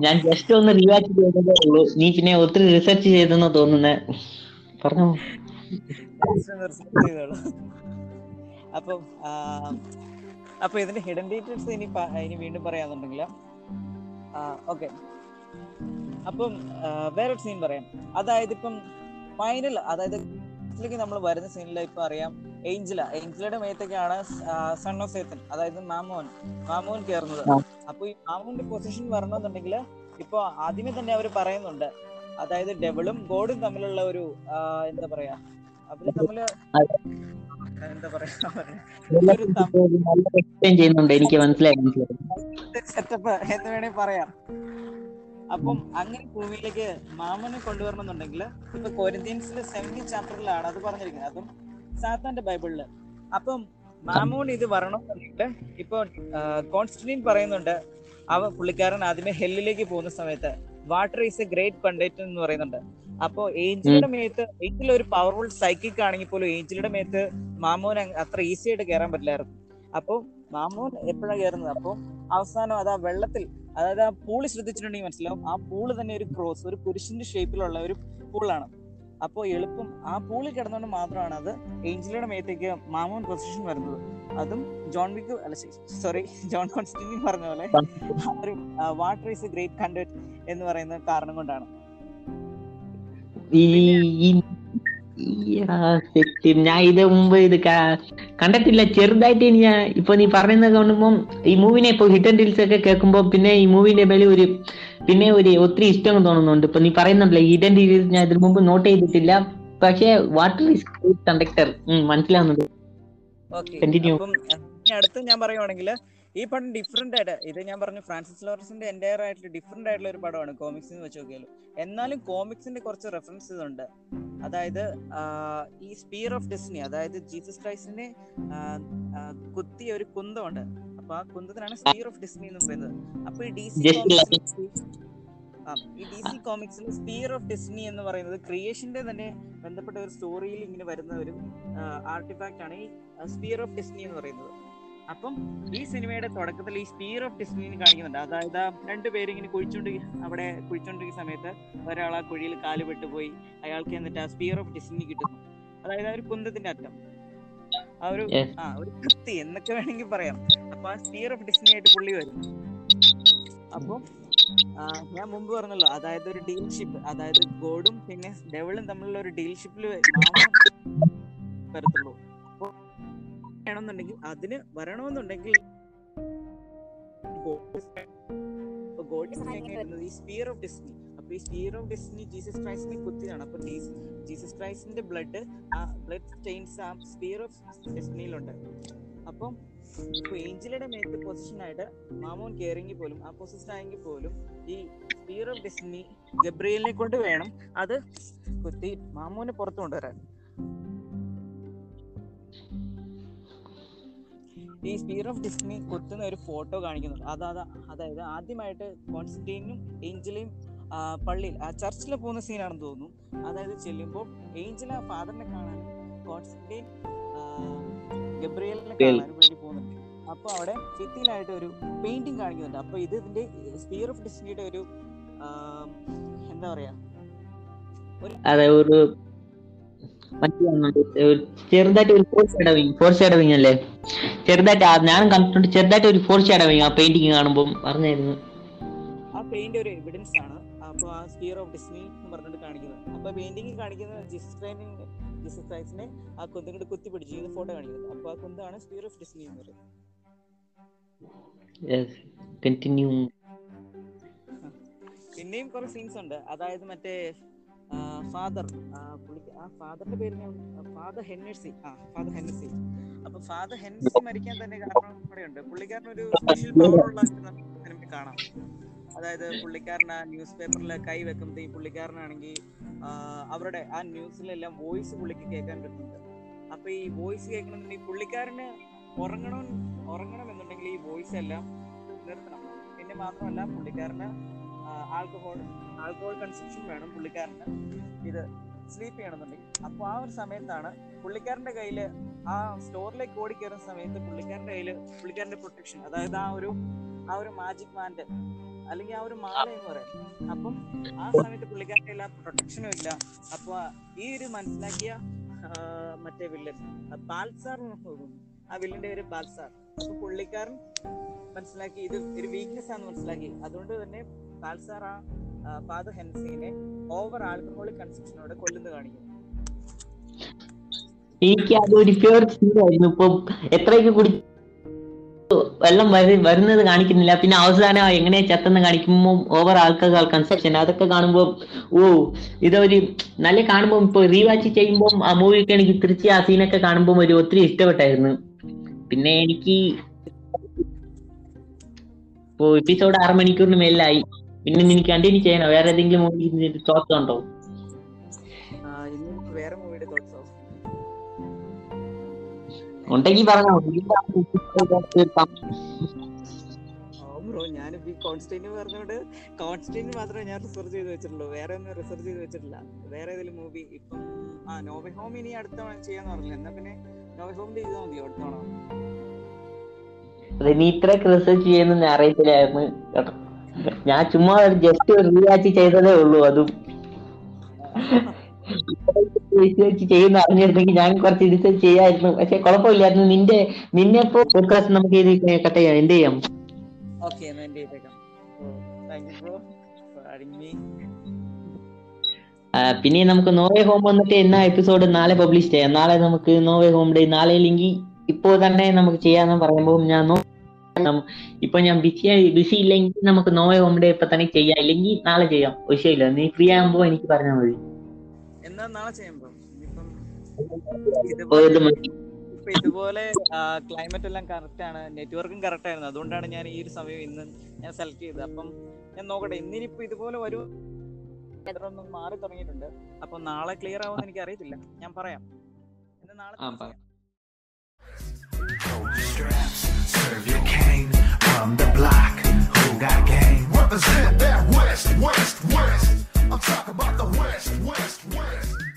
ഞാൻ ജസ്റ്റ് ഒന്ന് റിവാച്ച് ചെയ്തതേ ഉള്ളൂ. നീ പിന്നെ ഒത്തിരി റിസർച്ച് ചെയ്തെന്ന് തോന്നുന്നേ. പറഞ്ഞോ. അപ്പം അപ്പൊ ഇതിന്റെ ഹിഡൻ ഡീറ്റെയിൽസ് ഇനി ഇനി വീണ്ടും പറയാന്നുണ്ടെങ്കിൽ ഓക്കെ അപ്പം വേറൊരു സീൻ പറയാം. അതായത് ഇപ്പം ഫൈനൽ അതായത് നമ്മൾ വരുന്ന സീനിൽ ഇപ്പൊ അറിയാം ഏഞ്ചല ഏഞ്ചലയുടെ മേത്തേക്കാണ് സൺ ഓഫ് സേത്തൻ അതായത് മാമോൻ മാമോൻ കയറുന്നത്. അപ്പൊ ഈ മാമോന്റെ പൊസിഷൻ വരണമെന്നുണ്ടെങ്കിൽ ഇപ്പൊ ആദ്യമേ തന്നെ അവർ പറയുന്നുണ്ട്. അതായത് ഡെവളും ഗോഡും തമ്മിലുള്ള ഒരു എന്താ പറയാ അവർ തമ്മിൽ എന്താ പറയാ സെറ്റപ്പ് എന്ന് വേണേ പറയാം. അപ്പം അങ്ങനെ ഭൂമിയിലേക്ക് മാമനെ കൊണ്ടുവരണമെന്നുണ്ടെങ്കിൽ ഇപ്പൊ കൊരിന്ത്യൻസിന്റെ സെവന്റി ചാപ്റ്ററിലാണ് അത് പറഞ്ഞിരിക്കുന്നത്. അതും സാത്താന്റെ ബൈബിളിൽ. അപ്പം മാമോൻ ഇത് വരണമെന്നുണ്ടെങ്കിൽ ഇപ്പൊ കോൺസ്റ്റന്റീൻ പറയുന്നുണ്ട് അവ പുള്ളിക്കാരൻ ആദ്യമേ ഹെല്ലിലേക്ക് പോകുന്ന സമയത്ത് water is a great conductor എന്ന് പറയുന്നുണ്ട്. അപ്പോ ഏഞ്ചലിയുടെ മേത്ത് ഏഞ്ചൽ ഒരു പവർഫുൾ സൈക്കിക് ആണെങ്കിൽ പോലും ഏഞ്ചലിയുടെ മേത്ത് മാമോൻ അത്ര ഈസി ആയിട്ട് കയറാൻ പറ്റില്ലായിരുന്നു. അപ്പൊ മാമോൻ എപ്പോഴാണ് കയറുന്നത് അപ്പൊ അവസാനം അത് ആ വെള്ളത്തിൽ അതായത് ആ പൂൾ ശ്രദ്ധിച്ചിട്ടുണ്ടെങ്കിൽ മനസ്സിലാവും. ആ പൂൾ തന്നെ ഒരു ക്രോസ് ഒരു കുരിശിന്റെ ഷേപ്പിലുള്ള ഒരു പൂളാണ്. അപ്പോൾ എളുപ്പം ആ പൂളിൽ കിടന്നുകൊണ്ട് മാത്രമാണ് അത് ഏഞ്ചലിയുടെ മേത്തേക്ക് മാമോൻ പൊസിഷൻ വരുന്നത്. അതും ജോൺ വിക്ക് അല്ല സോറി ജോൺ കോൺസ്റ്റിൻ പറഞ്ഞ പോലെ ഒരു water is a great conduct എന്ന് പറയുന്ന കാരണം കൊണ്ടാണ്. ഞാൻ ഇത് മുമ്പ് ഇത് കണ്ടിട്ടില്ല. ചെറുതായിട്ട് ഇനി ഞാൻ ഇപ്പൊ നീ പറയുന്നത് കാണുമ്പോൾ ഈ മൂവിനെ ഇപ്പൊ ഹിറ്റ് ആൻഡ് ഡീൽസ് ഒക്കെ കേൾക്കുമ്പോ പിന്നെ ഈ മൂവിന്റെ മേലെ ഒരു പിന്നെ ഒരു ഒത്തിരി ഇഷ്ടം തോന്നുന്നുണ്ട്. ഇപ്പൊ നീ പറയുന്നുണ്ടല്ലോ ഹിറ്റ് ആൻഡ് ഡീൽസ് ഞാൻ ഇതിനു മുമ്പ് നോട്ട് ചെയ്തിട്ടില്ല. പക്ഷേ വാട്ടർ ഈസ് കണ്ടക്ടർ മനസ്സിലാവുന്നുണ്ട്. അടുത്ത് ഞാൻ പറയുവാണെങ്കിൽ ഈ പടം ഡിഫറെന്റ് ആയിട്ട് ഇത് ഞാൻ പറഞ്ഞു ഫ്രാൻസിസ് ലോറൻസിന്റെ എന്റയർ ആയിട്ട് ഡിഫറെന്റ് ആയിട്ടുള്ള ഒരു പടമാണ് കോമിക്സ് എന്ന് വെച്ച് നോക്കിയാലും. എന്നാലും കോമിക്സിന്റെ കുറച്ച് റെഫറൻസസ് ഉണ്ട്. അതായത് ഈ സ്പീർ ഓഫ് ഡെസ്റ്റിനി അതായത് ജീസസ് ക്രൈസ്റ്റിനെ കുത്തിയ ഒരു കുന്തമുണ്ട്. അപ്പൊ ആ കുന്തത്തിനാണ് സ്പീർ ഓഫ് ഡെസ്റ്റിനി എന്ന് പറയുന്നത്. അപ്പൊ ഈ ഡി സി ഈ ഡി സി കോമിക്സിൽ സ്പീർ ഓഫ് ഡെസ്റ്റിനി എന്ന് പറയുന്നത് ക്രിയേഷന്റെ തന്നെ ബന്ധപ്പെട്ട ഒരു സ്റ്റോറിയിൽ ഇങ്ങനെ വരുന്ന ഒരു ആർട്ടിഫാക്റ്റ് ആണ് ഈ സ്പീർ ഓഫ് ഡെസ്റ്റിനി എന്ന് പറയുന്നത്. അപ്പം ഈ സിനിമയുടെ തുടക്കത്തിൽ ഈ സ്പീർ ഓഫ് ഡെസ്റ്റിനി കാണിക്കുന്നുണ്ട്. അതായത് രണ്ടുപേരും ഇങ്ങനെ കുഴിച്ചോണ്ട് അവിടെ കുഴിച്ചോണ്ടിരിക്കുന്ന സമയത്ത് ഒരാൾ ആ കുഴിയിൽ കാൽ പെട്ടുപോയി അയാൾക്ക് എന്നിട്ട് ആ സ്പീർ ഓഫ് ഡെസ്റ്റിനി കിട്ടുന്നു. അതായത് ആ ഒരു കുന്തത്തിന്റെ അറ്റം. ആ ഒരു ആ ഒരു കൃത്തി എന്നൊക്കെ വേണമെങ്കിൽ പറയാം. അപ്പൊ ആ സ്പീർ ഓഫ് ഡിസ്നി ആയിട്ട് പുള്ളി വരും. അപ്പൊ ഞാൻ മുമ്പ് പറഞ്ഞല്ലോ അതായത് ഒരു ഡീൽഷിപ്പ് അതായത് ഗോഡും പിന്നെ ഡെവിളും തമ്മിലുള്ള ഒരു ഡീൽഷിപ്പിൽ വരത്തുള്ളൂ വേണമെന്നുണ്ടെങ്കിൽ അതിന് വരണമെന്നുണ്ടെങ്കിൽ ഈ സ്പിയർ ഓഫ് ഡിസ്നി അപ്പൊ ഈ സ്പിയർ ഓഫ് ഡിസ്നി ജീസസ് ക്രൈസ്റ്റിനെ കുത്തിയതാണ് അപ്പൊ ജീസ്- ജീസസ് ക്രൈസ്റ്റിന്റെ ബ്ലഡ് ആ ബ്ലഡ് സ്റ്റെയിൻസ് ആ സ്പിയർ ഓഫ് ഡെസ്റ്റിനിയിലുണ്ട് അപ്പം ഇപ്പൊ ഏഞ്ചലയുടെ മേത്ത് പൊസിഷൻ ആയിട്ട് മാമോൻ കയറിയെങ്കിൽ പോലും ആ പൊസിഷൻ ആയെങ്കിൽ പോലും ഈ സ്പിയർ ഓഫ് ഡെസ്റ്റിനി ഗബ്രിയലിനെ കൊണ്ട് വേണം അത് കുത്തി മാമോനെ പുറത്തു കൊണ്ടുവരാൻ. ഈ സ്പിയർ ഓഫ് ഡിസ്നി കുത്തുന്ന ഒരു ഫോട്ടോ കാണിക്കുന്നുണ്ട്. അതാ അതായത് ആദ്യമായിട്ട് കോൺസ്റ്റന്റീനും ഏഞ്ചലയും പള്ളിയിൽ ആ ചർച്ചിൽ പോകുന്ന സീനാണെന്ന് തോന്നുന്നു. അതായത് ചെല്ലുമ്പോൾ ഏഞ്ചൽ ആ ഫാദറിനെ കാണാനും കോൺസ്റ്റന്റീൻ ആ, ഗബ്രിയലിനെ കാണാനും വേണ്ടി പോകുന്നുണ്ട്. അപ്പൊ അവിടെ ഭിത്തിയിലായിട്ട് ഒരു പെയിന്റിങ് കാണിക്കുന്നുണ്ട്. അപ്പൊ ഇത് ഇതിന്റെ സ്പിയർ ഓഫ് ഡിസ്നിയുടെ ഒരു എന്താ പറയാ ഒരു ചെറുതായിട്ട് ഒരു ഫോർ ഷാഡോവിങ് ഫോർ ഷാഡോവിങ് അല്ലേ? ചെറുതായിട്ട് ഞാൻ കണ്ടിട്ടുണ്ട് ചെറുതായിട്ട് ഒരു ഫോർ ഷാഡോവിങ് ആ പെയിന്റിങ് കാണുമ്പോൾ പറഞ്ഞായിരുന്നു. ആ പെയിന്റ് ഒരു എവിഡൻസ് ആണ്. അപ്പൊ ആ സ്പിയർ ഓഫ് ഡിസ്നി എന്ന് പറഞ്ഞിട്ട് കാണിക്കുന്നത്. അപ്പൊ പെയിന്റിംഗ് കാണിക്കുന്നത് ക്രൈസ്റ്റിനെ ജീസസ് ക്രൈസ്റ്റിനെ ആ കുന്തം കൊണ്ട് കുത്തി പിടിച്ച് ഫോട്ടോ കാണിക്കുന്നത്. അപ്പൊ ആ കുന്താണ് സ്പിയർ ഓഫ് ഡിസ്നി എന്ന് പറയുന്നത് പിന്നെയും കുറെ സീൻസ് ഉണ്ട്. അതായത് മറ്റേ ഫാദർ പുള്ളിക്ക് ആ ഫാദറിന്റെ പേര് ഫാദർ ഹെന്നസി ആ ഫാദർ ഹെന്നസി അപ്പൊ ഫാദർ ഹെന്നസി മരിക്കാൻ തന്നെ കാരണം ഇവിടെ ഉണ്ട് പുള്ളിക്കാരൻ ഒരു സ്പെഷ്യൽ ഉള്ള നമുക്ക് കാണാം. അതായത് പുള്ളിക്കാരൻ ന്യൂസ് പേപ്പറിൽ കൈ വെക്കുമ്പോൾ ഈ പുള്ളിക്കാരനാണെങ്കിൽ അവരുടെ ആ ന്യൂസിലെല്ലാം വോയിസ് പുള്ളിക്ക് കേൾക്കാൻ പറ്റുന്നുണ്ട്. അപ്പൊ ഈ വോയിസ് കേൾക്കണമെന്നുണ്ടെങ്കിൽ പുള്ളിക്കാരന് ഉറങ്ങണം ഉറങ്ങണം എന്നുണ്ടെങ്കിൽ ഈ വോയിസ് എല്ലാം നിർത്തണം. പിന്നെ മാത്രമല്ല പുള്ളിക്കാരന് ആൽക്കഹോൾ ആൽക്കഹോൾ കൺസപ്ഷൻ വേണം പുള്ളിക്കാരന്. ഇത് സ്ലീപ്പ് ചെയ്യണമെന്നുണ്ടെങ്കിൽ. അപ്പോൾ ആ ഒരു സമയത്താണ് പുള്ളിക്കാരന്റെ കയ്യിൽ ആ സ്റ്റോറിലേക്ക് ഓടി കയറുന്ന സമയത്ത് പുള്ളിക്കാരന്റെ കയ്യിൽ പുള്ളിക്കാരന്റെ പ്രൊട്ടക്ഷൻ അതായത് ആ ഒരു ആ ഒരു മാജിക് മാൻഡ് അല്ലെങ്കിൽ ആ ഒരു മാല എന്ന് പറയാം അപ്പം ആ സമയത്ത് പുള്ളിക്കാരന്റെ കയ്യിൽ ആ പ്രൊട്ടക്ഷനും ഇല്ല. അപ്പോൾ ഈ ഒരു മനസ്സിലാക്കിയ മറ്റേ വില്ലൻ ബാൽസാർ ആ വില്ലന്റെ പേര് ബാൽസാർ. അപ്പൊ പുള്ളിക്കാരൻ മനസ്സിലാക്കി ഇത് ഒരു വീക്ക്നെസ് ആണെന്ന് മനസ്സിലാക്കി. അതുകൊണ്ട് തന്നെ ആ ഫാദർ ഹെൻസിനെ ഓവർ ആൽക്കഹോളിക് കൺസംഷനോടെ കൊല്ലുന്നു കാണിക്കുന്നു. എനിക്ക് അതൊരു പ്യുവർ സീനായിരുന്നു ഇപ്പൊ എത്രയൊക്കെ കുടി വെള്ളം വരു വരുന്നത് കാണിക്കുന്നില്ല. പിന്നെ അവസാനം എങ്ങനെയാ ചത്തെന്ന് കാണിക്കുമ്പോൾ ഓവർ ആൾക്കാർ കൺസെപ്ഷൻ അതൊക്കെ കാണുമ്പോൾ ഓ ഇതൊരു നല്ല കാണുമ്പോൾ ഇപ്പൊ റീവാച്ച് ചെയ്യുമ്പോൾ ആ മൂവിയൊക്കെ എനിക്ക് തിരിച്ച് ആ സീനൊക്കെ കാണുമ്പോൾ ഒരു ഒത്തിരി ഇഷ്ടപ്പെട്ടായിരുന്നു. പിന്നെ എനിക്ക് ഇപ്പോ എപ്പിസോഡ് ആറ് മണിക്കൂറിന് മേലായി പിന്നെ നിനക്ക് കണ്ടിന്യൂ ചെയ്യണോ? വേറെ ഏതെങ്കിലും മൂവി തോട്ട്സ് ഉണ്ടോ? വേറെ മൂവിയുടെ തോട്ട്സോ ഉണ്ടെങ്കിൽ പറഞ്ഞോ. ബ്രോ ഞാൻ ഈ കോൺസ്റ്റന്റ് പറഞ്ഞോണ്ട് കോൺസ്റ്റന്റ് മാത്രമേ ഞാൻ റിസർച്ച് ചെയ്ത് വെച്ചിട്ടുള്ളൂ. വേറെ ഒന്നും റിസർച്ച് ചെയ്ത് വെച്ചിട്ടില്ല. വേറെ ഏതെങ്കിലും മൂവി ഇപ്പം ആ ഹോം ഇനി അടുത്ത തവണ ചെയ്യാന്ന് പറഞ്ഞില്ല? എന്നാ പിന്നെ ഹോം ചെയ്താൽ മതിയോ അടുത്ത തവണ? അത് നീ ഇത്രയൊക്കെ റിസർച്ച് ചെയ്യുന്ന അറിയത്തില്ലായിരുന്നു കേട്ടോ. ഞാൻ ചുമ്മാ ജസ്റ്റ് റീവാച്ച് ചെയ്തതേ ഉള്ളൂ അതും. റിസർച്ച് ചെയ്യുന്ന അറിഞ്ഞിരുന്നെങ്കിൽ ഞാൻ കുറച്ച് റിസർച്ച് ചെയ്യായിരുന്നു. പക്ഷെ കുഴപ്പമില്ലായിരുന്നു. നിന്റെ നിന്നെ ഇപ്പോ നമുക്ക് ഇത് കട്ട് ചെയ്യാം എന്ത് ചെയ്യാം? ഓക്കെ എന്നാ എന്റെ ചെയ്തേക്കാം? Thank you bro for me ആ, പിന്നെ നമുക്ക് നോവേ ഹോം വന്നിട്ട് എന്നാ എപ്പിസോഡ് നാളെ പബ്ലിഷ് ചെയ്യാം? നാളെ നമുക്ക് നോവേ ഹോം ഡേ നാളെ ഇല്ലെങ്കിൽ ഇപ്പോ തന്നെ നമുക്ക് ചെയ്യാന്ന് പറയുമ്പോൾ ഞാൻ ഇപ്പൊ ഞാൻ ബിസി ബിസി ഇല്ലെങ്കിൽ നമുക്ക് നോ ഹോം ഡേ ഇപ്പൊ തന്നെ ചെയ്യാം. ഇല്ലെങ്കിൽ നാളെ ചെയ്യാം. വിഷയമില്ല നീ ഫ്രീ ആകുമ്പോ എനിക്ക് പറഞ്ഞാൽ മതി. എന്നാ നാളെ ഇതുപോലെ ക്ലൈമറ്റ് എല്ലാം കറക്റ്റ് ആണ്. നെറ്റ്വർക്കും കറക്റ്റ് ആയിരുന്നു. അതുകൊണ്ടാണ് ഞാൻ ഈ ഒരു സമയം ഇന്ന് ഞാൻ സെലക്ട് ചെയ്തത്. അപ്പം ഞാൻ നോക്കട്ടെ. ഇന്നിനിപ്പോ ഇതുപോലെ ഒരു മാറി തുടങ്ങിയിട്ടുണ്ട്. അപ്പൊ നാളെ ക്ലിയർ ആവുമെന്ന് എനിക്ക് അറിയത്തില്ല. ഞാൻ പറയാം. ഇന്ന് നാളെ serve your cane. Run the block, who got game? Represent that West, West, West. I'm talking about the West, West, West.